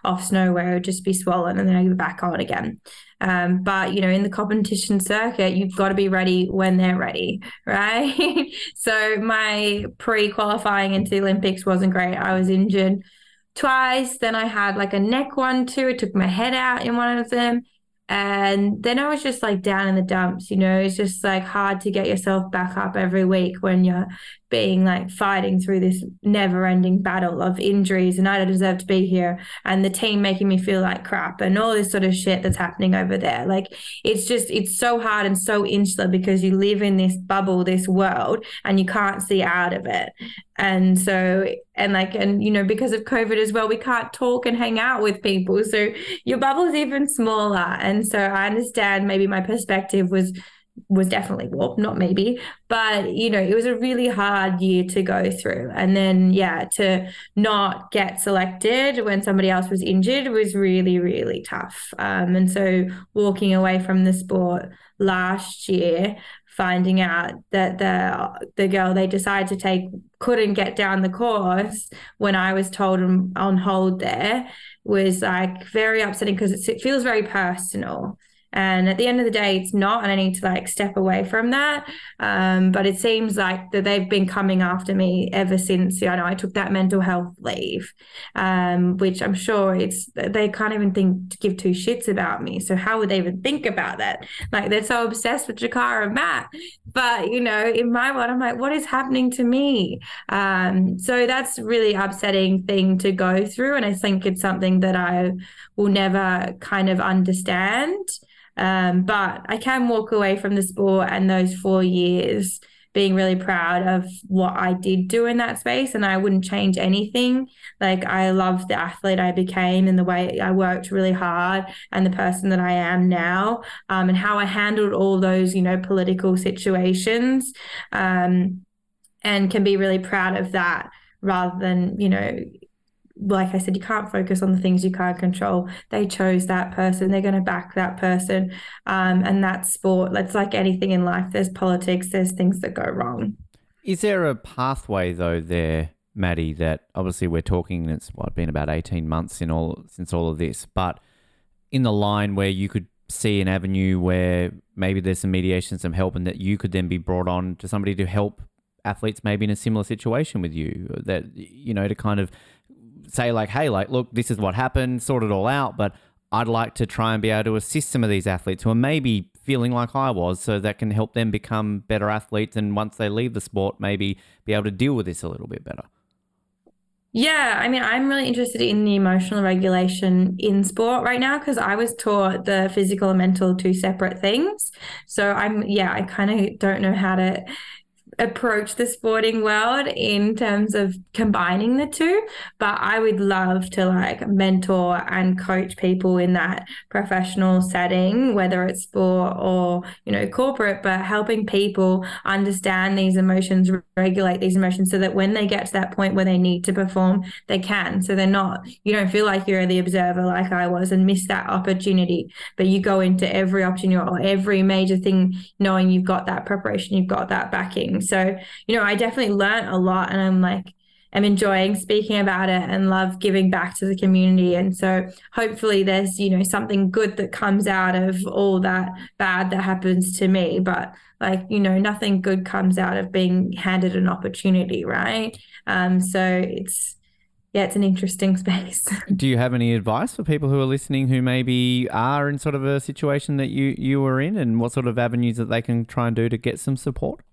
off snow where it would just be swollen, and then I'd be back on again. Um, but you know, in the competition circuit, you've got to be ready when they're ready, right? so my pre-qualifying into the Olympics wasn't great. I was injured twice. Then I had like a neck one too. It took my head out in one of them. And then I was just like down in the dumps, you know, it's just like hard to get yourself back up every week when you're being like fighting through this never ending battle of injuries and I don't deserve to be here and the team making me feel like crap and all this sort of shit that's happening over there. Like it's just, it's so hard and so insular because you live in this bubble, this world, and you can't see out of it. And so, and like, and you know, because of COVID as well, we can't talk and hang out with people. So your bubble's even smaller. And so I understand maybe my perspective was was definitely well not maybe but you know it was a really hard year to go through. And then yeah to not get selected when somebody else was injured was really really tough. Um, and so walking away from the sport last year finding out that the the girl they decided to take couldn't get down the course when I was told on hold there was like very upsetting because it feels very personal and at the end of the day, it's not, and I need to like step away from that. Um, but it seems like that they've been coming after me ever since you know I took that mental health leave, um, which I'm sure it's they can't even think to give two shits about me. So how would they even think about that? Like they're so obsessed with Jakara and Matt. But you know, in my world, I'm like, what is happening to me? Um, so that's really upsetting thing to go through, and I think it's something that I will never kind of understand. Um, but I can walk away from the sport and those four years being really proud of what I did do in that space. And I wouldn't change anything. Like, I love the athlete I became and the way I worked really hard and the person that I am now um, and how I handled all those, you know, political situations um, and can be really proud of that rather than, you know, like I said, you can't focus on the things you can't control. They chose that person. They're going to back that person. Um, and that's sport. It's like anything in life. There's politics. There's things that go wrong. Is there a pathway though there, Madii? That obviously we're talking. It's what been about eighteen months in all since all of this, but in the line where you could see an avenue where maybe there's some mediation, some help, and that you could then be brought on to somebody to help athletes maybe in a similar situation with you that you know to kind of say like, hey, like, look, this is what happened, sort it all out, but I'd like to try and be able to assist some of these athletes who are maybe feeling like I was, so that can help them become better athletes, and once they leave the sport, maybe be able to deal with this a little bit better. Yeah, I mean, I'm really interested in the emotional regulation in sport right now because I was taught the physical and mental two separate things. So I'm, yeah, I kind of don't know how to approach the sporting world in terms of combining the two but i would love to like mentor and coach people in that professional setting whether it's sport or you know corporate but helping people understand these emotions regulate these emotions so that when they get to that point where they need to perform they can. So they're not you don't feel like you're the observer like i was and miss that opportunity but you go into every opportunity or every major thing knowing you've got that preparation you've got that backing so, you know, I definitely learned a lot and I'm like, I'm enjoying speaking about it and love giving back to the community. And so hopefully there's, you know, something good that comes out of all that bad that happens to me. But like, you know, nothing good comes out of being handed an opportunity, right? Um, so it's yeah, it's an interesting space. Do you have any advice for people who are listening who maybe are in sort of a situation that you you were in and what sort of avenues that they can try and do to get some support?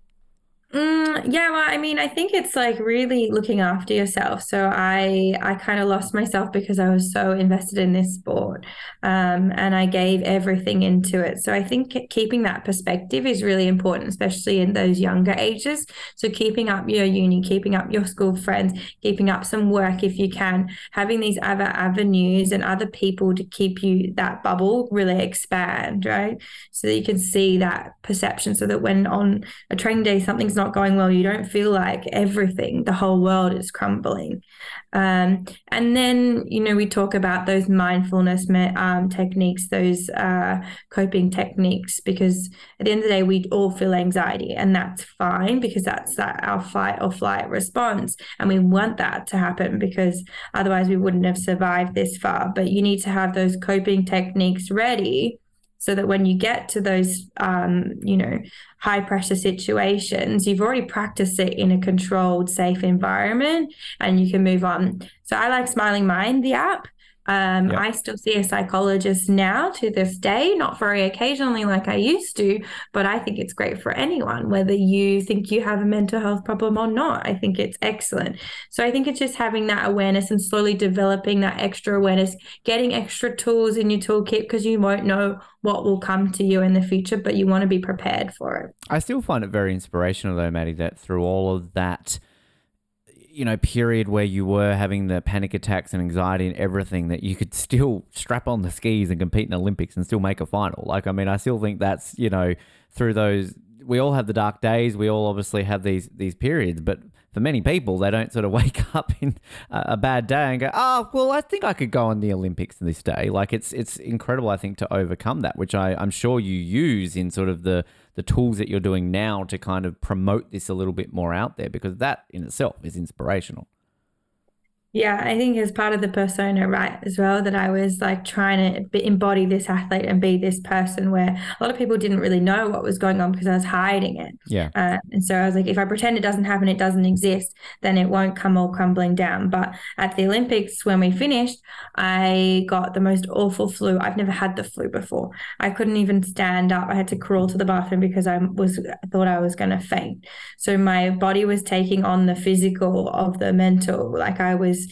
Mm, yeah, well, I mean, I think it's like really looking after yourself. So I I kind of lost myself because I was so invested in this sport, um, and I gave everything into it. So I think keeping that perspective is really important, especially in those younger ages. So keeping up your uni, keeping up your school friends, keeping up some work if you can, having these other avenues and other people to keep you that bubble really expand, right? So that you can see that perception, so that when on a training day something's not going well, you don't feel like everything, the whole world is crumbling. Um, and then, you know, we talk about those mindfulness um, techniques, those uh, coping techniques, because at the end of the day, we all feel anxiety, and that's fine because that's that our fight or flight response. And we want that to happen because otherwise we wouldn't have survived this far. But you need to have those coping techniques ready so that when you get to those um, you know high pressure situations you've already practiced it in a controlled safe environment and you can move on. So i like smiling mind the app um, yep. I still see a psychologist now to this day, not very occasionally like I used to, but I think it's great for anyone, whether you think you have a mental health problem or not. I think it's excellent. So I think it's just having that awareness and slowly developing that extra awareness, getting extra tools in your toolkit because you won't know what will come to you in the future, but you want to be prepared for it. I still find it very inspirational, though, Madii, that through all of that you know period where you were having the panic attacks and anxiety and everything that you could still strap on the skis and compete in Olympics and still make a final. Like I mean, I still think that's you know through those we all have the dark days. We all obviously have these these periods, but for many people, they don't sort of wake up in a bad day and go, "Oh, well, I think I could go on the Olympics this day." Like it's it's incredible, I think, to overcome that, which I, I'm sure you use in sort of the the tools that you're doing now to kind of promote this a little bit more out there because that in itself is inspirational. Yeah, I think as part of the persona, right, as well, that I was like trying to embody this athlete and be this person where a lot of people didn't really know what was going on because I was hiding it. Yeah. Uh, and so I was like, if I pretend it doesn't happen, it doesn't exist, then it won't come all crumbling down. But at the Olympics, when we finished, I got the most awful flu. I've never had the flu before. I couldn't even stand up. I had to crawl to the bathroom because I was I thought I was going to faint. So my body was taking on the physical of the mental. Like I was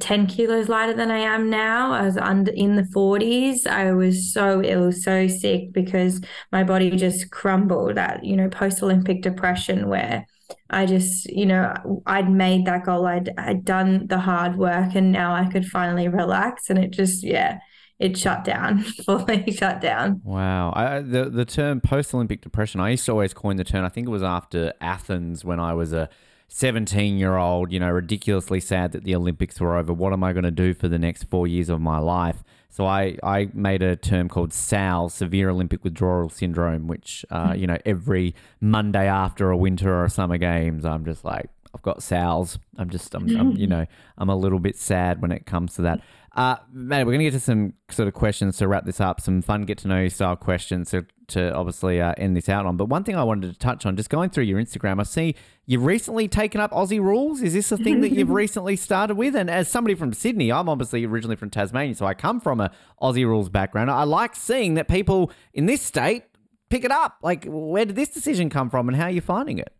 10 kilos lighter than I am now. I was under in the 40s. I was so ill, so sick because my body just crumbled that, you know, post Olympic depression where I just, you know, I'd made that goal. I'd, I'd done the hard work and now I could finally relax. And it just, yeah, it shut down, fully shut down. Wow. I, the, the term post Olympic depression, I used to always coin the term, I think it was after Athens when I was a 17 year old, you know, ridiculously sad that the Olympics were over. What am I going to do for the next four years of my life? So I, I made a term called SAL, Severe Olympic Withdrawal Syndrome, which, uh, you know, every Monday after a winter or a summer games, I'm just like, I've got SALs. I'm just, I'm, I'm, you know, I'm a little bit sad when it comes to that. Uh, Matt, we're going to get to some sort of questions to wrap this up, some fun get to know you style questions to, to obviously uh, end this out on. But one thing I wanted to touch on, just going through your Instagram, I see you've recently taken up Aussie rules. Is this a thing that you've recently started with? And as somebody from Sydney, I'm obviously originally from Tasmania, so I come from a Aussie rules background. I like seeing that people in this state pick it up. Like, where did this decision come from and how are you finding it?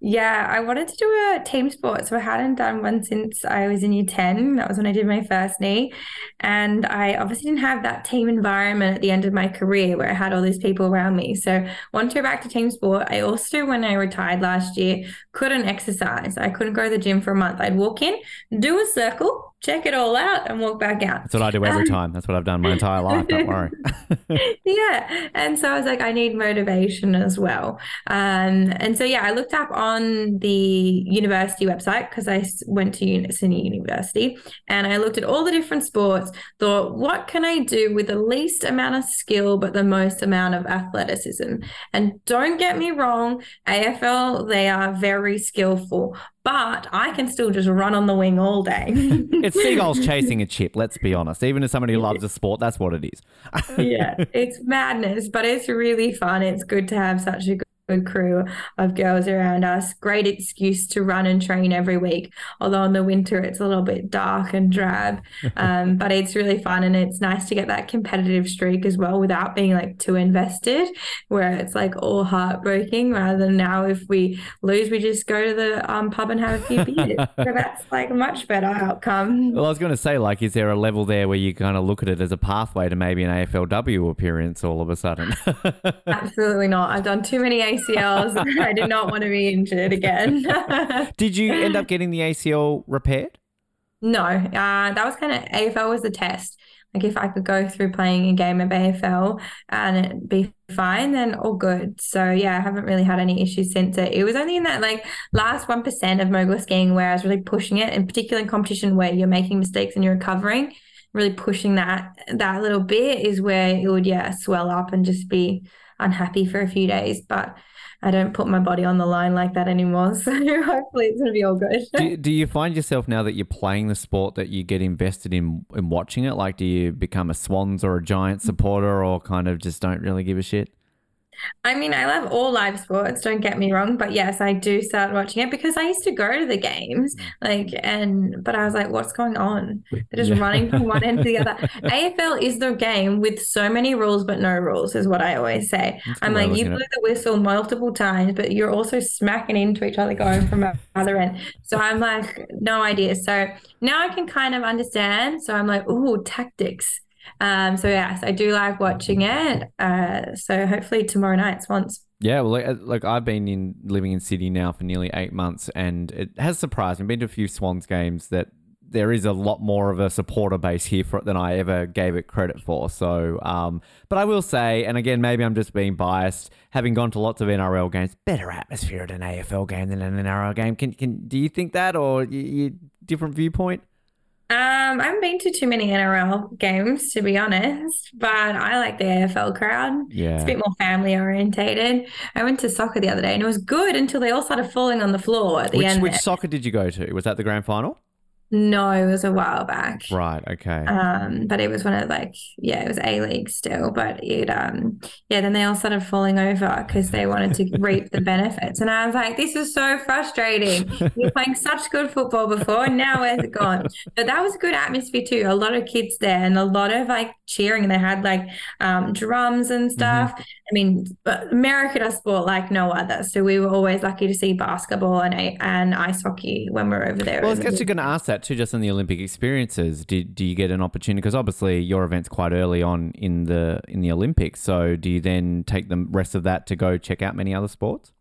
Yeah, I wanted to do a team sport. So I hadn't done one since I was in year 10. That was when I did my first knee. And I obviously didn't have that team environment at the end of my career where I had all these people around me. So wanted to go back to team sport. I also, when I retired last year, couldn't exercise. I couldn't go to the gym for a month. I'd walk in, do a circle, check it all out and walk back out. That's what I do every um, time. That's what I've done my entire life. Don't worry. yeah. And so I was like, I need motivation as well. Um, and so, yeah, I looked up on the university website because I went to Sydney University and I looked at all the different sports, thought, what can I do with the least amount of skill, but the most amount of athleticism? And don't get me wrong, AFL, they are very skillful, but I can still just run on the wing all day. it's seagulls chasing a chip, let's be honest. Even as somebody who loves a sport, that's what it is. yeah, it's madness, but it's really fun. It's good to have such a good crew of girls around us. Great excuse to run and train every week. Although in the winter it's a little bit dark and drab, um, but it's really fun and it's nice to get that competitive streak as well without being like too invested, where it's like all heartbreaking. Rather than now, if we lose, we just go to the um, pub and have a few beers. so that's like a much better outcome. Well, I was going to say, like, is there a level there where you kind of look at it as a pathway to maybe an AFLW appearance all of a sudden? Absolutely not. I've done too many ACLs. I did not want to be injured again. Did you end up getting the ACL repaired? no, uh, that was kind of AFL was the test. Like if I could go through playing a game of AFL and it be fine, then all good. So yeah, I haven't really had any issues since it. It was only in that like last one percent of mogul skiing where I was really pushing it, in particular in competition where you're making mistakes and you're recovering, really pushing that that little bit is where it would yeah swell up and just be unhappy for a few days. But I don't put my body on the line like that anymore. So hopefully it's gonna be all good. do, do you find yourself now that you're playing the sport that you get invested in in watching it? Like, do you become a Swans or a Giant mm. supporter, or kind of just don't really give a shit? I mean, I love all live sports, don't get me wrong, but yes, I do start watching it because I used to go to the games, like, and but I was like, what's going on? They're just Yeah. running from one end to the other. AFL is the game with so many rules but no rules, is what I always say. That's I'm good way of like, you blew the whistle multiple times, but you're also smacking into each other going from the other end. So I'm like, no idea. So now I can kind of understand. So I'm like, ooh, tactics. Um, so yes, I do like watching it. Uh, so hopefully tomorrow night, Swans. Yeah, well, like, like I've been in living in Sydney now for nearly eight months, and it has surprised me. I've been to a few Swans games that there is a lot more of a supporter base here for it than I ever gave it credit for. So, um, but I will say, and again, maybe I'm just being biased, having gone to lots of NRL games, better atmosphere at an AFL game than an NRL game. Can, can do you think that, or you, you different viewpoint? Um, I haven't been to too many NRL games to be honest, but I like the AFL crowd. Yeah. It's a bit more family orientated. I went to soccer the other day and it was good until they all started falling on the floor at the Which end. which there. soccer did you go to? Was that the grand final? No, it was a while back. Right. Okay. Um, but it was one of like, yeah, it was A League still, but it, um, yeah, then they all started falling over because they wanted to reap the benefits. And I was like, this is so frustrating. You're playing such good football before, and now where's it gone? But that was a good atmosphere too. A lot of kids there and a lot of like cheering, and they had like um, drums and stuff. I mean, but America does sport like no other. So we were always lucky to see basketball and, and ice hockey when we are over there. Well, I was actually going to ask that too, just in the Olympic experiences. Do, do you get an opportunity? Because obviously your event's quite early on in the in the Olympics. So do you then take the rest of that to go check out many other sports?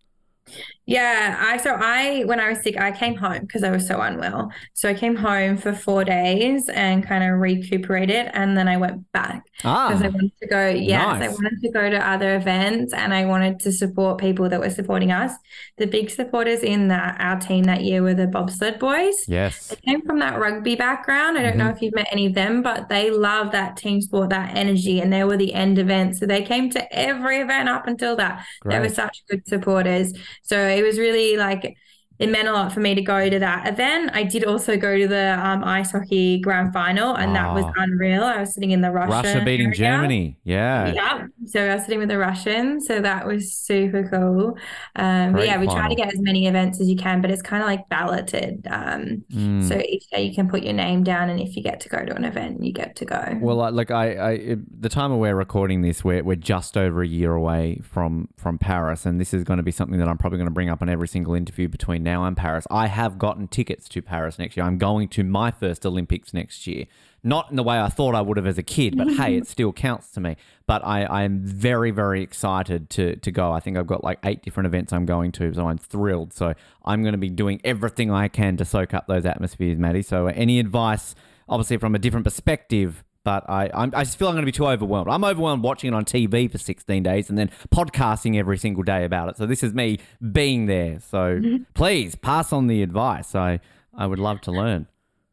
Yeah, I so I when I was sick, I came home because I was so unwell. So I came home for four days and kind of recuperated, and then I went back because I Ah, wanted to go. Yes, I wanted to go to other events, and I wanted to support people that were supporting us. The big supporters in that our team that year were the bobsled boys. yes. They came from that rugby background. I don't know Mm-hmm. if you've met any of them, but they love that team sport, that energy, and they were the end event. So they came to every event up until that. They were such good supporters. So it was really like it meant a lot for me to go to that event. I did also go to the um, ice hockey grand final, and that was Oh. unreal. I was sitting in the Russian Russia beating area. Germany. Yeah. Yeah, so I was sitting with the Russians, so that was super cool. Um, yeah, we try to get as many events as you can, but it's kind of like balloted. Um, Mm. so each day you can put your name down, and if you get to go to an event, you get to go. Well, like I, I, it- the time we're recording this, we're we're just over a year away from from Paris, and this is going to be something that I'm probably going to bring up on every single interview between now and Paris. I have gotten tickets to Paris next year. I'm going to my first Olympics next year. Not in the way I thought I would have as a kid, but hey, it still counts to me. But I, I am very, very excited to to go. I think I've got like eight different events I'm going to, so I'm thrilled. So I'm going to be doing everything I can to soak up those atmospheres, Madii. So any advice, obviously from a different perspective, but I I'm, I just feel I'm going to be too overwhelmed. I'm overwhelmed watching it on TV for 16 days and then podcasting every single day about it. So this is me being there. So please pass on the advice. I I would love to learn.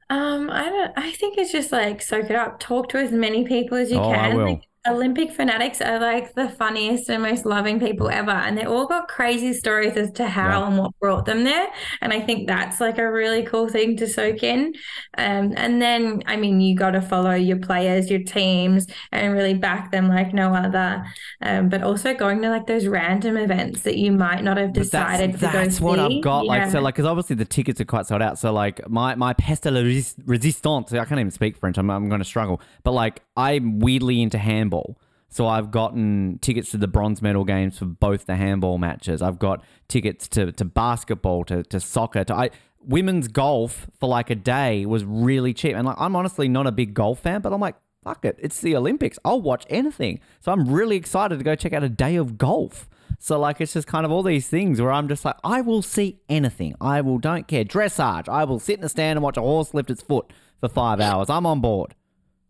Um, I don't. I think it's just like soak it up. Talk to as many people as you Oh, I can. will. Like, Olympic fanatics are like the funniest and most loving people ever. And they all got crazy stories as to how Yeah. and what brought them there. And I think that's like a really cool thing to soak in. Um, and then, I mean, you got to follow your players, your teams, and really back them like no other. Um, but also going to like those random events that you might not have decided that's, to go that's what see. I've got. Like so, like because obviously the tickets are quite sold out. So like my my peste la resistance. I can't even speak French. I'm I'm going to struggle. But like I'm weirdly into handball. So I've gotten tickets to the bronze medal games for both the handball matches. I've got tickets to, to basketball, to, to soccer, to I women's golf for like a day was really cheap. And like I'm honestly not a big golf fan, but I'm like, fuck it. It's the Olympics. I'll watch anything. So I'm really excited to go check out a day of golf. So like it's just kind of all these things where I'm just like, I will see anything. I will don't care. Dressage. I will sit in a stand and watch a horse lift its foot for five hours. I'm on board.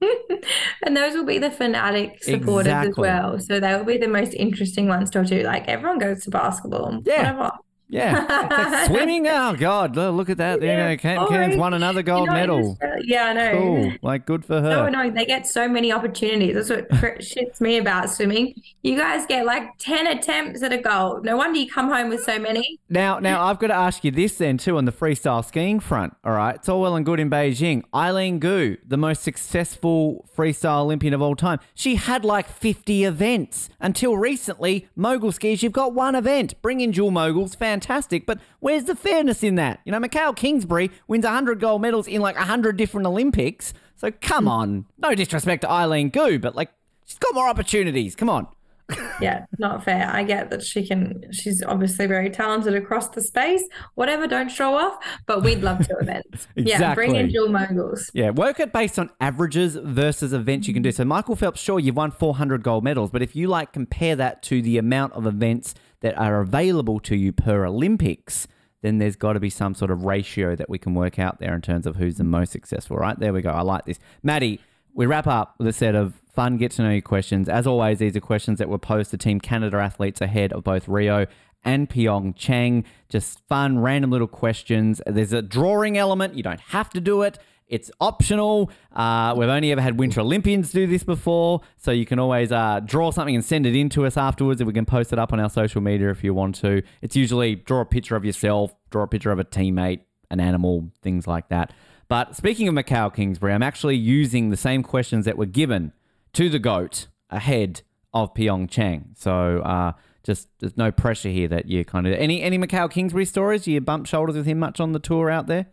And those will be the fanatic supporters as well. So they will be the most interesting ones to do. Like everyone goes to basketball. Yeah. Whatever. Yeah. It's like swimming. Oh God, look at that. There Yeah, you go. Cam. Oh, Cairns won another gold You're not in medal. Australia. Uh, yeah, I know. Cool. Like good for her. her. no, They get so many opportunities. That's what shits me about swimming. You guys get like 10 attempts at a goal. No wonder you come home with so many. Now, now I've got to ask you this then too on the freestyle skiing front. All right, it's all well and good in Beijing. Eileen Gu, the most successful freestyle Olympian of all time, she had like 50 events until recently. Mogul skis, you've got one event. Bring in dual moguls, fantastic. But where's the fairness in that? You know, Mikael Kingsbury wins 100 gold medals in like 100 different Olympics. So come hmm. on, no disrespect to Eileen Gu, but like she's got more opportunities. Come on. Yeah, not fair. I get that she can, she's obviously very talented across the space. Whatever, don't show off, but we'd love to events. Yeah, bring in dual moguls. Yeah, work it based on averages versus events you can do. So Michael Phelps, sure, you've won 400 gold medals, but if you like compare that to the amount of events that are available to you per Olympics, then there's got to be some sort of ratio that we can work out there in terms of who's the most successful, right? There we go. I like this. Madii, we wrap up with a set of fun get to know you questions. As always, these are questions that were posed to Team Canada athletes ahead of both Rio and Pyeongchang. Just fun, random little questions. There's a drawing element. You don't have to do it. It's optional. Uh, we've only ever had Winter Olympians do this before, so you can always uh, draw something and send it in to us afterwards, and we can post it up on our social media if you want to. It's usually draw a picture of yourself, draw a picture of a teammate, an animal, things like that. But speaking of Mikael Kingsbury, I'm actually using the same questions that were given to the goat ahead of Pyeongchang. So uh, just there's no pressure here that you kind of any any Mikael Kingsbury stories. Do you bump shoulders with him much on the tour out there?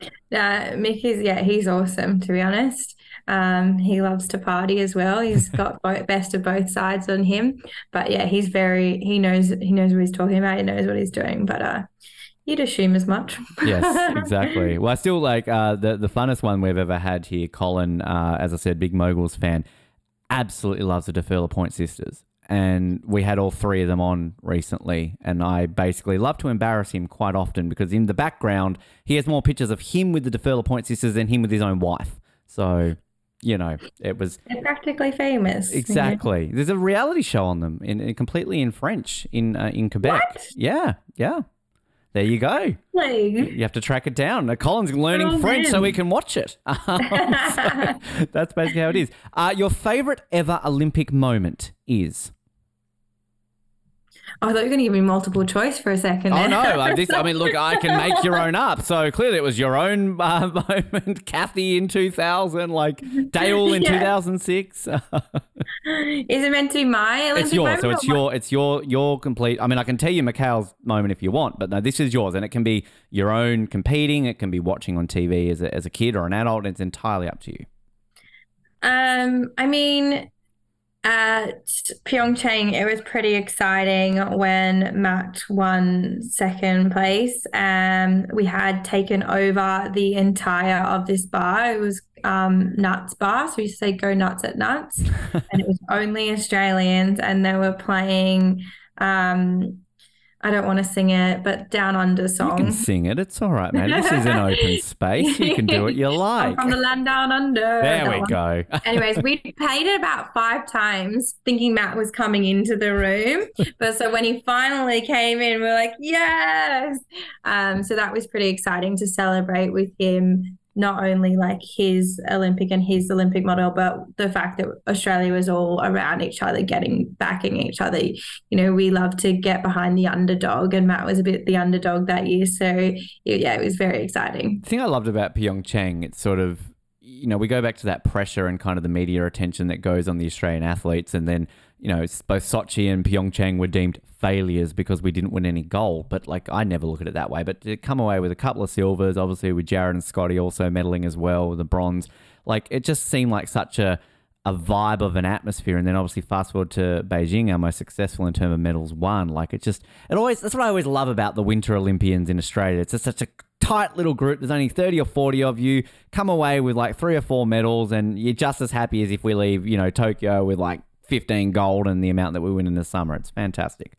Uh, Mick is, yeah, he's awesome, to be honest. Um, he loves to party as well. He's got both, best of both sides on him. But yeah, he's very, he knows, he knows what he's talking about. He knows what he's doing. But uh, you'd assume as much. yes, exactly. Well, I still like uh, the the funnest one we've ever had here. Colin, uh, as I said, big moguls fan, absolutely loves the Dufour-Lapointe sisters, and we had all three of them on recently. And I basically love to embarrass him quite often because in the background he has more pictures of him with the Dufour-Lapointe sisters than him with his own wife. So. You know, it was They're practically famous. exactly. There's a reality show on them in, in completely in French in uh, in Quebec. What? Yeah, yeah. There you go. Like, You have to track it down. Uh, Colin's learning Oh, French so he can watch it. Um, so that's basically how it is. Uh, your favorite ever Olympic moment is? I thought you were going to give me multiple choice for a second. Oh no! Uh, this, I mean, look, I can make your own up. So clearly, it was your own uh, moment. Kathy in two thousand, like Dale in Yeah. two thousand six. Is it meant to be my Olympic it's yours, so it's your, it's your, your complete. I mean, I can tell you Mikael's moment if you want, but no, this is yours, and it can be your own competing. It can be watching on TV as a, as a kid or an adult. It's entirely up to you. Um, I mean, at Pyeongchang, it was pretty exciting when Matt won second place. Um, we had taken over the entire of this bar. It was um Nuts Bar, so we used to say "Go Nuts at Nuts," and it was only Australians, and they were playing. Um, I don't want to sing it, but Down Under song. You can sing it. It's all right, man. This is an open space. You can do what you I'm like. from the land down under. There we one. go. Anyways, we played it about five times thinking Matt was coming into the room. But so when he finally came in, we are like, yes. Um, so that was pretty exciting to celebrate with him not only like his Olympic and his Olympic model, but the fact that Australia was all around each other, getting backing each other. You know, we love to get behind the underdog, and Matt was a bit the underdog that year. So yeah, it was very exciting. The thing I loved about Pyeongchang, it's sort of you know, we go back to that pressure and kind of the media attention that goes on the Australian athletes, and then you know, both Sochi and Pyeongchang were deemed failures because we didn't win any gold. But like, I never look at it that way. But to come away with a couple of silvers, obviously with Jarryd and Scotty also medaling as well, the bronze, like it just seemed like such a a vibe of an atmosphere. And then obviously fast forward to Beijing, our most successful in terms of medals won. Like it just, it always, that's what I always love about the Winter Olympians in Australia. It's just such a tight little group. There's only 30 or 40 of you. Come away with like three or four medals and you're just as happy as if we leave, you know, Tokyo with like 15 gold and the amount that we win in the summer. It's fantastic.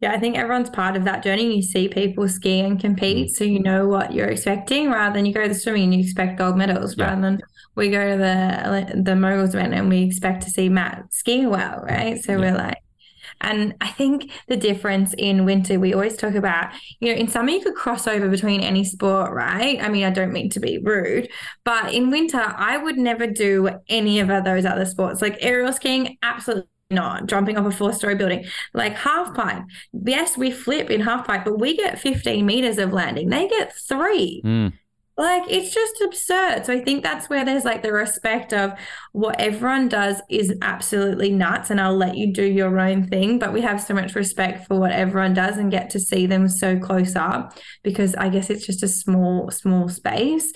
Yeah, I think everyone's part of that journey. You see people ski and compete, mm. so you know what you're expecting rather than you go to the swimming and you expect gold medals yeah. rather than we go to the the moguls event and we expect to see Matt ski well, right? So yeah. we're like, and I think the difference in winter, we always talk about, you know, in summer you could cross over between any sport, right? I mean, I don't mean to be rude, but in winter, I would never do any of those other sports. Like aerial skiing, absolutely not jumping off a four story building like half pipe yes we flip in half pipe but we get 15 meters of landing they get three mm. Like it's just absurd. So I think that's where there's like the respect of what everyone does is absolutely nuts and I'll let you do your own thing. But we have so much respect for what everyone does and get to see them so close up because I guess it's just a small, small space.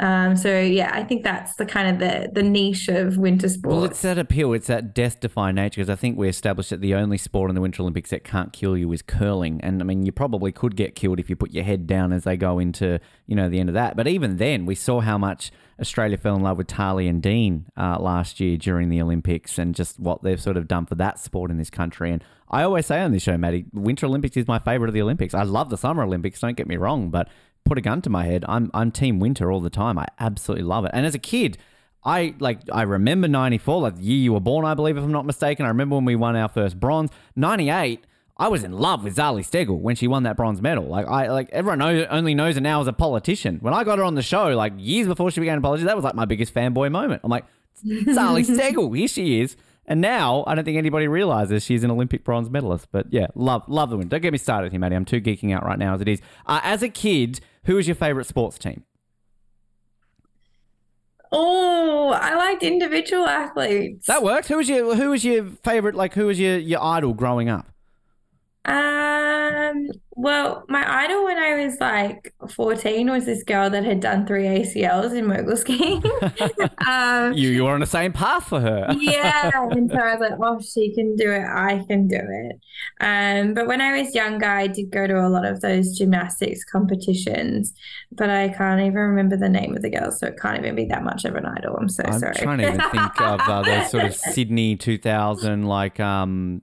Um, so yeah, I think that's the kind of the the niche of winter sports. Well, it's that appeal. It's that death-defying nature because I think we established that the only sport in the Winter Olympics that can't kill you is curling, and I mean you probably could get killed if you put your head down as they go into you know the end of that. But even then, we saw how much Australia fell in love with Tahli and Dean uh, last year during the Olympics, and just what they've sort of done for that sport in this country. And I always say on this show, Madii, Winter Olympics is my favorite of the Olympics. I love the Summer Olympics. Don't get me wrong, but put a gun to my head, I'm I'm Team Winter all the time. I absolutely love it. And as a kid, I like I remember '94, like the year you were born, I believe, if I'm not mistaken. I remember when we won our first bronze. '98, I was in love with Zali Steggall when she won that bronze medal. Like I like everyone knows, only knows her now as a politician. When I got her on the show, like years before she began a politician, that was like my biggest fanboy moment. I'm like, Zali Steggall, here she is. And now I don't think anybody realizes she's an Olympic bronze medalist. But yeah, love love the win. Don't get me started here, Madii. I'm too geeking out right now as it is. Uh, as a kid, who was your favorite sports team? Oh, I liked individual athletes. That works. Who was your Who was your favorite? Like, who was your your idol growing up? Um, well, my idol when I was like 14 was this girl that had done three ACLs in mogul skiing. um, you, you were on the same path for her. yeah. And so I was like, well, she can do it. I can do it. Um, but when I was younger, I did go to a lot of those gymnastics competitions, but I can't even remember the name of the girl. So it can't even be that much of an idol. I'm so I'm sorry. I'm trying to even think of uh, those sort of Sydney 2000, like, um,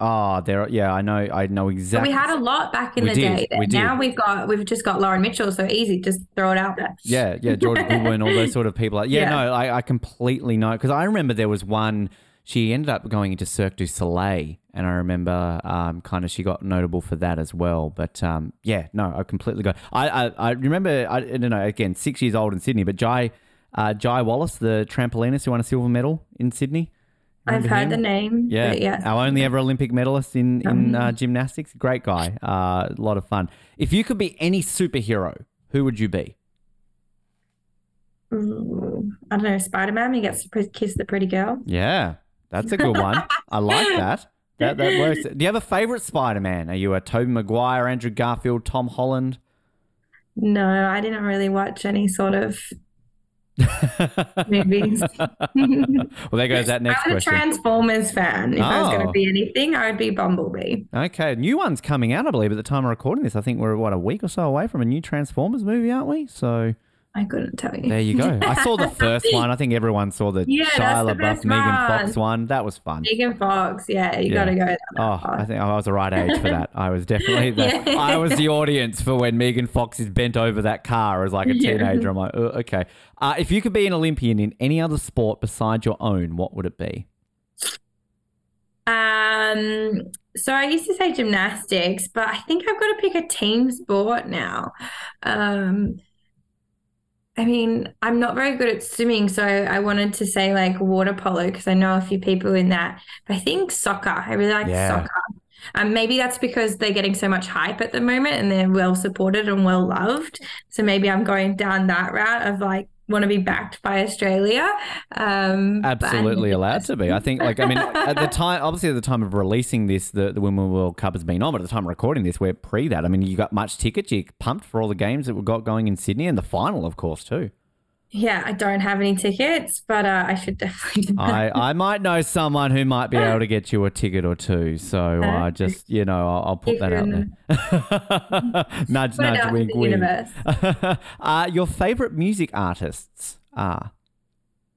Oh, there. Yeah, I know. I know exactly. we had a lot back in we the did, day. We now we've got we've just got Lauren Mitchell, so easy, just throw it out there. Yeah, yeah, George Goodwin, all those sort of people. Yeah, yeah. no, I, I completely know because I remember there was one. She ended up going into Cirque du Soleil, and I remember um, kind of she got notable for that as well. But um, yeah, no, I completely got. I I, I remember. I, I, don't know. Again, six years old in Sydney, but Ji uh, Ji Wallace, the trampolinist who won a silver medal in Sydney. I've heard him? the name. Yeah, yeah. Our only ever Olympic medalist in in um, uh, gymnastics. Great guy. Uh, a lot of fun. If you could be any superhero, who would you be? I don't know. Spider Man. He gets to kiss the pretty girl. Yeah, that's a good one. I like that. That that works. Do you have a favorite Spider Man? Are you a Tobey Maguire, Andrew Garfield, Tom Holland? No, I didn't really watch any sort of movies. well, there goes that next I'm question. a Transformers fan. If oh. I was going to be anything, I would be Bumblebee. Okay, new one's coming out, I believe, at the time of recording this. I think we're what a week or so away from a new Transformers movie, aren't we? So I couldn't tell you. There you go. I saw the first one. I think everyone saw the yeah, Shia LaBeouf, Megan Fox one. That was fun. Megan Fox, yeah, you yeah. got to go. Oh, I think I was the right age for that. I was definitely the, yeah. I was the audience for when Megan Fox is bent over that car as like a teenager. Yeah. I'm like, oh, okay. Uh, if you could be an Olympian in any other sport besides your own, what would it be? Um, so I used to say gymnastics, but I think I've got to pick a team sport now. Um, I mean, I'm not very good at swimming, so I wanted to say like water polo because I know a few people in that. But I think soccer. I really like Yeah. soccer. Um, maybe that's because they're getting so much hype at the moment and they're well supported and well loved. So maybe I'm going down that route of like want to be backed by Australia. Um, Absolutely allowed to be. I think, like, I mean, at the time, obviously, at the time of releasing this, the, the Women's World Cup has been on, but at the time of recording this, we're pre that. I mean, you got much tickets, you pumped for all the games that we've got going in Sydney and the final, of course, too. Yeah, I don't have any tickets, but uh, I should definitely. I, I might know someone who might be able to get you a ticket or two. So uh, just, you know, I'll, I'll put You that out there. nudge, nudge, out wink, wink. uh, your favorite music artists are?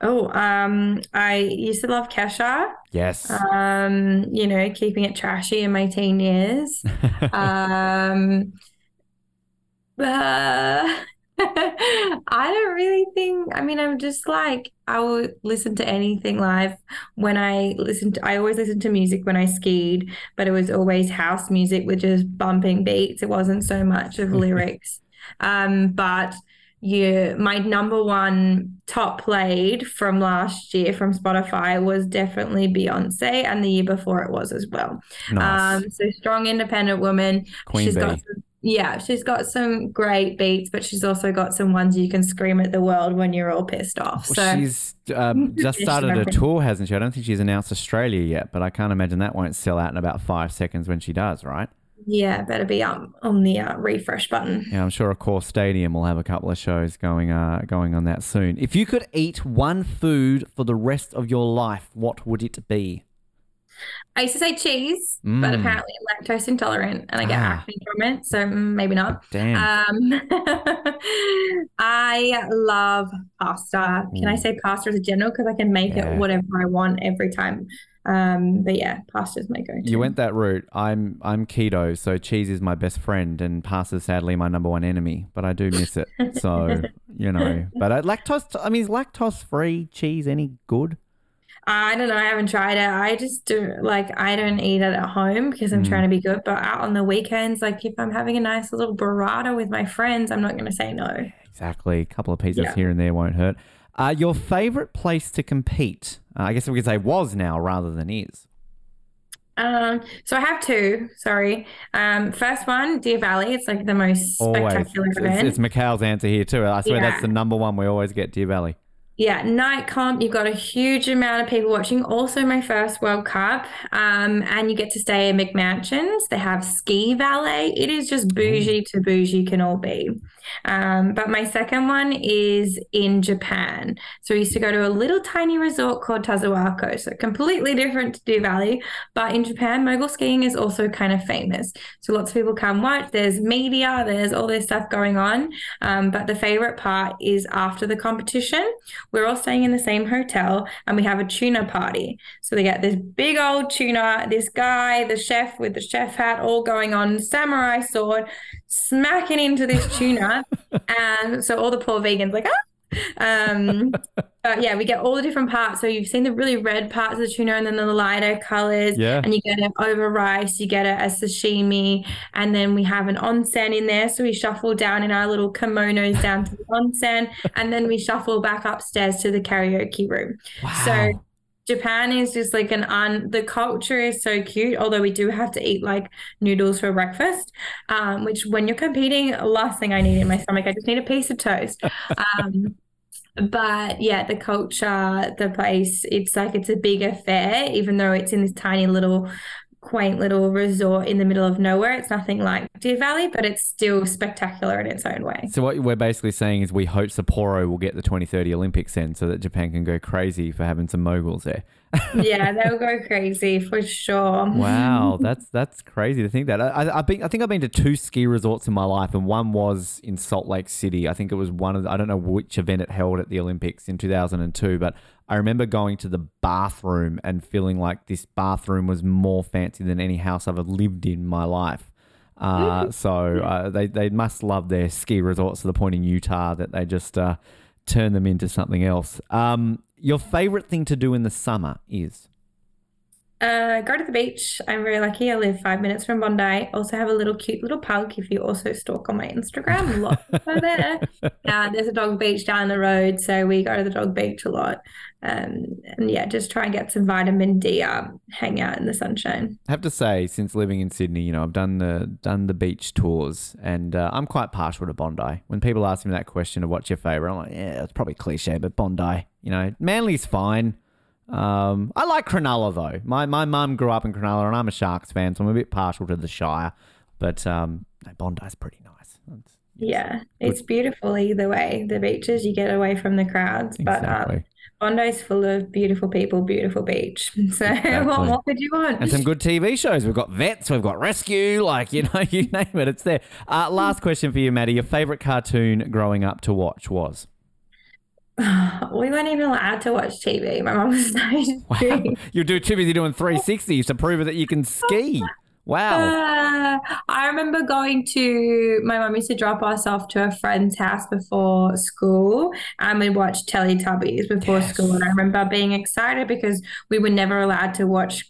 Oh, um, I used to love Kesha. Yes. Um, you know, keeping it trashy in my teen years. um, uh, I don't really think, I mean, I'm just like, I will listen to anything live when I listen to, I always listened to music when I skied, but it was always house music with just bumping beats. It wasn't so much of lyrics. Um, but you, my number one top played from last year from Spotify was definitely Beyonce, and the year before it was as well. Nice. Um, so strong, independent woman. Queen she's got some, yeah, she's got some great beats, but she's also got some ones you can scream at the world when you're all pissed off. So she's um, just started a tour, hasn't she? I don't think she's announced Australia yet, but I can't imagine that won't sell out in about five seconds when she does, right? yeah, better be um, on the uh, refresh button. Yeah, I'm sure Accor Stadium will have a couple of shows going uh, going on that soon. If you could eat one food for the rest of your life, what would it be? I used to say cheese, but Mm. apparently I'm lactose intolerant and I get Ah. acne from it, so mm, maybe not. Damn. Um, I love pasta. Can I Mm. say pasta as a general? Because I can make Yeah. it whatever I want every time. Um, but yeah, pasta is my go-to. You went that route. I'm I'm keto, so cheese is my best friend, and pasta sadly my number one enemy. But I do miss it. So you know, but uh, lactose. I mean, is lactose free cheese any good? I don't know. I haven't tried it. I just do like I don't eat it at home because I'm Mm. trying to be good. But out on the weekends, like if I'm having a nice little burrata with my friends, I'm not going to say no. Exactly. A couple of pieces Yeah. here and there won't hurt. Uh, your favorite place to compete? Uh, I guess we could say was now rather than is. Um, so I have two. Sorry. Um, first one, Deer Valley. It's like the most Always. spectacular It's, event. it's Mikael's answer here too. I swear that's the number one we always get, Deer Valley. Yeah, night comp, you've got a huge amount of people watching. Also, my first World Cup. Um, and you get to stay in McMansions. They have ski valet. It is just bougie to bougie can all be. Um, but my second one is in Japan. So we used to go to a little tiny resort called Tazawako. So completely different to Deer Valley. But in Japan, mogul skiing is also kind of famous. So lots of people come watch. There's media, there's all this stuff going on. Um, but the favorite part is after the competition, we're all staying in the same hotel and we have a tuna party. So they get this big old tuna, this guy, the chef with the chef hat, all going on, samurai sword, smacking into this tuna. and so all the poor vegans like, ah! Um, but yeah, we get all the different parts. So you've seen the really red parts of the tuna and then the lighter colors. Yeah. And you get it over rice, you get it as sashimi, and then we have an onsen in there. So we shuffle down in our little kimonos down to the onsen, and then we shuffle back upstairs to the karaoke room. So Japan is just like an un the culture is so cute, although we do have to eat like noodles for breakfast. Um, which when you're competing, last thing I need in my stomach, I just need a piece of toast. Um but yeah, the culture, the place, it's like it's a big affair, even though it's in this tiny little quaint little resort in the middle of nowhere. It's nothing like Deer Valley, but it's still spectacular in its own way. So what we're basically saying is we hope Sapporo will get the 2030 Olympics in so that Japan can go crazy for having some moguls there. Yeah, they'll go crazy for sure. Wow, that's that's crazy to think that. I, I, I've been, I think I've been to two ski resorts in my life, and one was in Salt Lake City. I think it was one of the, I don't know which event it held at the Olympics in 2002, but I remember going to the bathroom and feeling like this bathroom was more fancy than any house I've ever lived in my life. Uh, so uh, they they must love their ski resorts to the point in Utah that they just uh, turn them into something else. Um, your favorite thing to do in the summer is? Uh, go to the beach. I'm very lucky. I live five minutes from Bondi. Also have a little cute little pug. If you also stalk on my Instagram, lots are there. Uh, there's a dog beach down the road, so we go to the dog beach a lot. Um, and yeah, just try and get some vitamin D. Um, hang out in the sunshine. I have to say, since living in Sydney, you know, I've done the done the beach tours, and uh, I'm quite partial to Bondi. When people ask me that question of what's your favorite, I'm like, yeah, it's probably cliche, but Bondi. You know, Manly's fine. Um, I like Cronulla though. My my mum grew up in Cronulla, and I'm a Sharks fan, so I'm a bit partial to the Shire. But um, no, Bondi's pretty nice. It's- Yeah, it's beautiful either way. The beaches, you get away from the crowds, but um, Exactly. Bondi's full of beautiful people, beautiful beach. So Exactly. what more could you want? and some good TV shows. We've got Vets, we've got Rescue, like you know, you name it, it's there. Uh, last question for you, Madii. Your favorite cartoon growing up to watch was? we weren't even allowed to watch TV. My mom was so Wow, you're do- too busy doing 360s to prove that you can ski. Wow. Uh, I remember going to my mum used to drop us off to a friend's house before school and we'd watch Teletubbies before school. And I remember being excited because we were never allowed to watch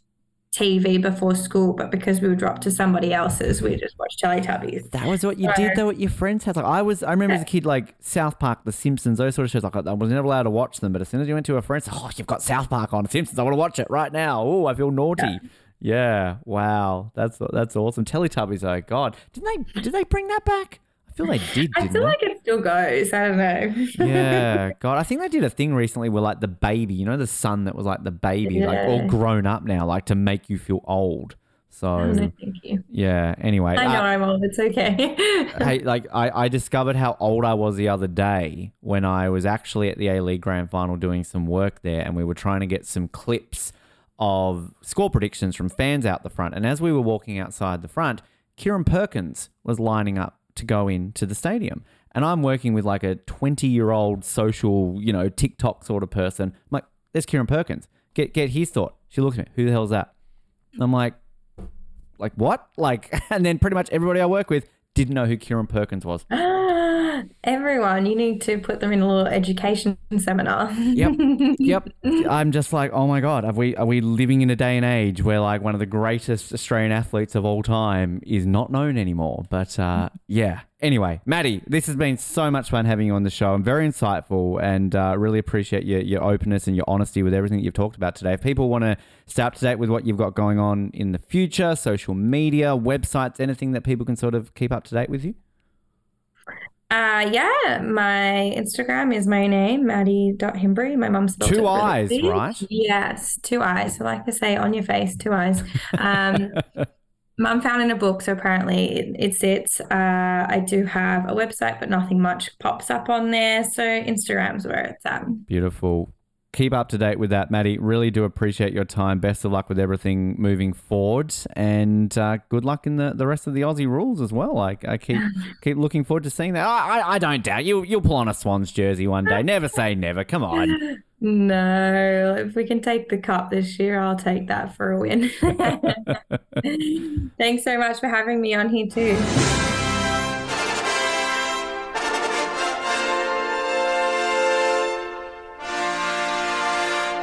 TV before school, but because we were dropped to somebody else's, we just watched Teletubbies. That was what you did though at your friend's house. Like I was, I remember as a kid, like South Park, The Simpsons, those sort of shows. Like I was never allowed to watch them, but as soon as you went to a friend's, oh, you've got South Park on, Simpsons. I want to watch it right now. Oh, I feel naughty. Yeah. Wow. That's that's awesome. Teletubbies. Oh God, didn't they? Did they bring that back? I feel they did. I feel they? like it still goes. I don't know. yeah, God, I think they did a thing recently where like the baby, you know, the son that was like the baby, like all grown up now, like to make you feel old. So No, thank you. yeah. Anyway, I know uh, I'm old. It's okay. hey, like I, I discovered how old I was the other day when I was actually at the A League Grand Final doing some work there, and we were trying to get some clips of score predictions from fans out the front. And as we were walking outside the front, Kieren Perkins was lining up to go into the stadium. And I'm working with like a 20 year old social, you know, TikTok sort of person. I'm like, there's Kieren Perkins. Get get his thought. She looks at me. Who the hell is that? I'm like, like what? Like, and then pretty much everybody I work with didn't know who Kieren Perkins was. Everyone, you need to put them in a little education seminar. Yep, yep. I'm just like, oh my god, are we are we living in a day and age where like one of the greatest Australian athletes of all time is not known anymore? But uh, yeah. Anyway, Madii, this has been so much fun having you on the show. I'm very insightful and uh, really appreciate your, your openness and your honesty with everything you've talked about today. If people want to stay up to date with what you've got going on in the future, social media, websites, anything that people can sort of keep up to date with you. Uh, yeah, my Instagram is my name, Madii.Himbury. My mum spelled Two it really eyes, big. right? Yes, two eyes. So like I say, on your face, two eyes. Um, Mum found in a book, so apparently it, it sits. Uh, I do have a website, but nothing much pops up on there. So Instagram's where it's at. Beautiful. Keep up to date with that, Madii. Really do appreciate your time. Best of luck with everything moving forward, and uh, good luck in the, the rest of the Aussie rules as well. Like I keep keep looking forward to seeing that. I, I, I don't doubt you. You'll pull on a Swans jersey one day. Never say never. Come on. No, if we can take the cup this year, I'll take that for a win. Thanks so much for having me on here too.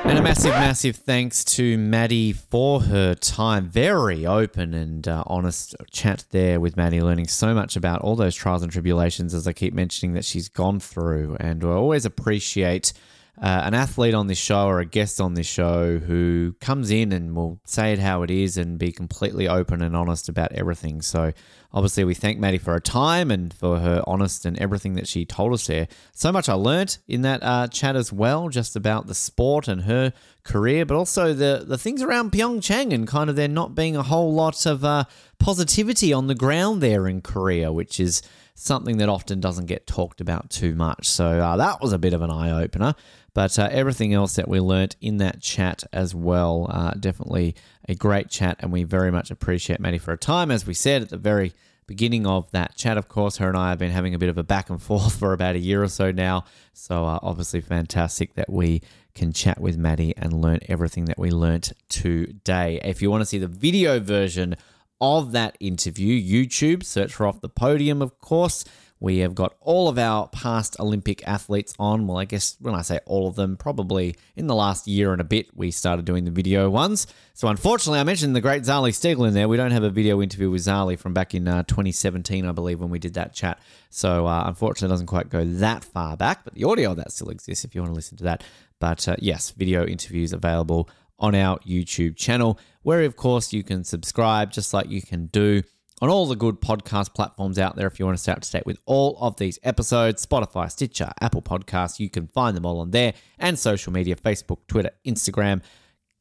And a massive, massive thanks to Madii for her time. Very open and uh, honest chat there with Madii, learning so much about all those trials and tribulations, as I keep mentioning, that she's gone through. And we always appreciate uh, an athlete on this show or a guest on this show who comes in and will say it how it is and be completely open and honest about everything. So, obviously, we thank Madii for her time and for her honest and everything that she told us there. So much I learnt in that uh, chat as well, just about the sport and her career, but also the, the things around Pyeongchang and kind of there not being a whole lot of uh, positivity on the ground there in Korea, which is something that often doesn't get talked about too much. So uh, that was a bit of an eye opener. But uh, everything else that we learnt in that chat as well, uh, definitely a great chat, and we very much appreciate Madii for her time. As we said at the very beginning of that chat, of course, her and I have been having a bit of a back and forth for about a year or so now. So uh, obviously fantastic that we can chat with Madii and learn everything that we learnt today. If you want to see the video version of that interview, YouTube, search for Off the Podium, of course. We have got all of our past Olympic athletes on. Well, I guess when I say all of them, probably in the last year and a bit, we started doing the video ones. So, unfortunately, I mentioned the great Zali Steggall in there. We don't have a video interview with Zali from back in uh, 2017, I believe, when we did that chat. So, uh, unfortunately, it doesn't quite go that far back, but the audio of that still exists if you want to listen to that. But uh, yes, video interviews available on our YouTube channel, where, of course, you can subscribe just like you can do on all the good podcast platforms out there if you want to stay up to date with all of these episodes Spotify, Stitcher, Apple Podcasts. You can find them all on there and social media Facebook, Twitter, Instagram.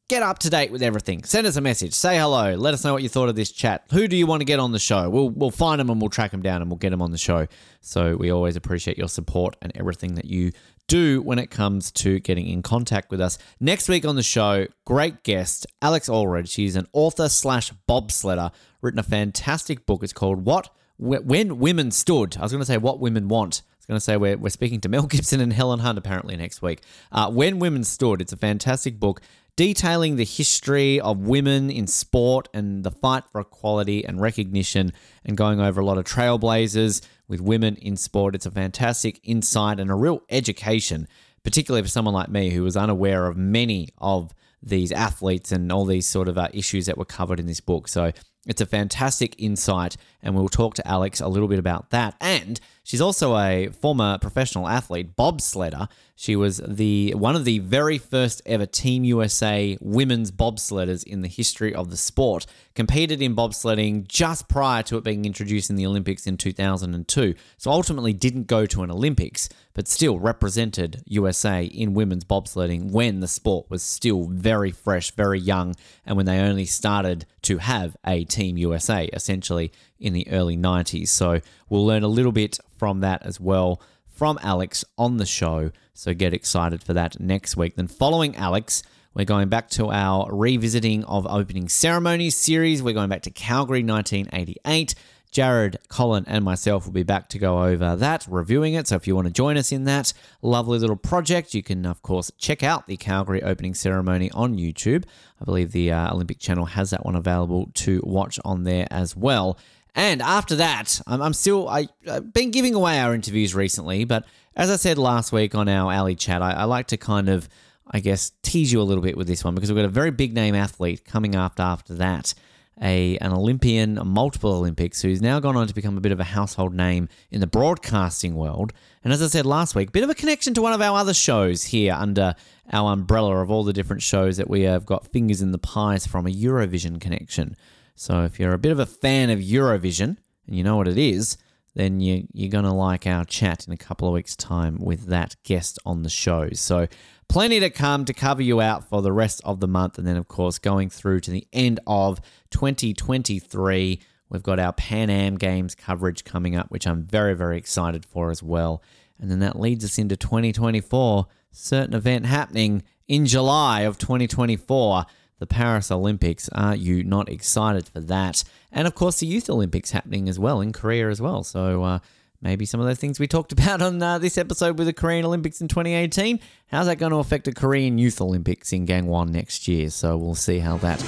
Get up to date with everything. Send us a message. Say hello. Let us know what you thought of this chat. Who do you want to get on the show? We'll, we'll find them and we'll track them down and we'll get them on the show. So we always appreciate your support and everything that you do when it comes to getting in contact with us. Next week on the show, great guest, Alex Allred. She's an author slash bobsledder, written a fantastic book. It's called What When Women Stood. I was going to say What Women Want. I was going to say we're, we're speaking to Mel Gibson and Helen Hunt apparently next week. Uh, when Women Stood. It's a fantastic book detailing the history of women in sport and the fight for equality and recognition and going over a lot of trailblazers with women in sport. It's a fantastic insight and a real education, particularly for someone like me who was unaware of many of these athletes and all these sort of uh, issues that were covered in this book. So it's a fantastic insight, and we'll talk to Alex a little bit about that. And she's also a former professional athlete, bobsledder. She was the one of the very first ever Team USA women's bobsledders in the history of the sport. Competed in bobsledding just prior to it being introduced in the Olympics in 2002. So ultimately didn't go to an Olympics, but still represented USA in women's bobsledding when the sport was still very fresh, very young, and when they only started to have a Team USA essentially in the early 90s. So we'll learn a little bit from that as well from Alex on the show. So get excited for that next week. Then following Alex, we're going back to our revisiting of opening ceremonies series. We're going back to Calgary 1988. Jared, Colin, and myself will be back to go over that, reviewing it. So if you want to join us in that lovely little project, you can, of course, check out the Calgary opening ceremony on YouTube. I believe the uh, Olympic channel has that one available to watch on there as well. And after that, I'm, I'm still, I, have been giving away our interviews recently, but as I said last week on our alley chat, I, I like to kind of, I guess, tease you a little bit with this one because we've got a very big name athlete coming after after that a an Olympian, multiple Olympics, who's now gone on to become a bit of a household name in the broadcasting world. And as I said last week, bit of a connection to one of our other shows here under our umbrella of all the different shows that we have got fingers in the pies from a Eurovision connection. So if you're a bit of a fan of Eurovision and you know what it is, then you, you're going to like our chat in a couple of weeks' time with that guest on the show. So plenty to come to cover you out for the rest of the month. And then, of course, going through to the end of 2023, we've got our Pan Am Games coverage coming up, which I'm very, very excited for as well. And then that leads us into 2024, certain event happening in July of 2024 the Paris Olympics. Are you not excited for that? And of course, the Youth Olympics happening as well in Korea as well. So uh, maybe some of those things we talked about on uh, this episode with the Korean Olympics in 2018. How's that going to affect the Korean Youth Olympics in Gangwon next year? So we'll see how that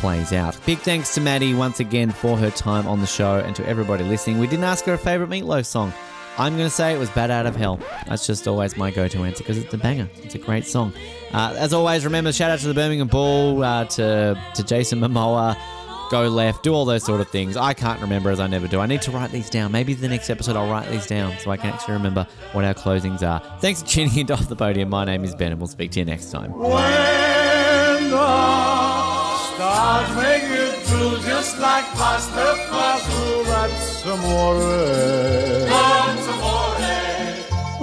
plays out. Big thanks to Madii once again for her time on the show and to everybody listening. We didn't ask her a favorite meatloaf song. I'm going to say it was Bat Out of Hell. That's just always my go to answer because it's a banger. It's a great song. Uh, as always, remember, shout out to the Birmingham Bull, uh, to, to Jason Momoa, go left, do all those sort of things. I can't remember as I never do. I need to write these down. Maybe the next episode I'll write these down so I can actually remember what our closings are. Thanks for tuning into Off the Podium. My name is Ben and we'll speak to you next time. When the stars make it just like pasta fazool, that's.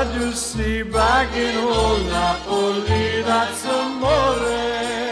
I just see back in old Napoli, that's amore.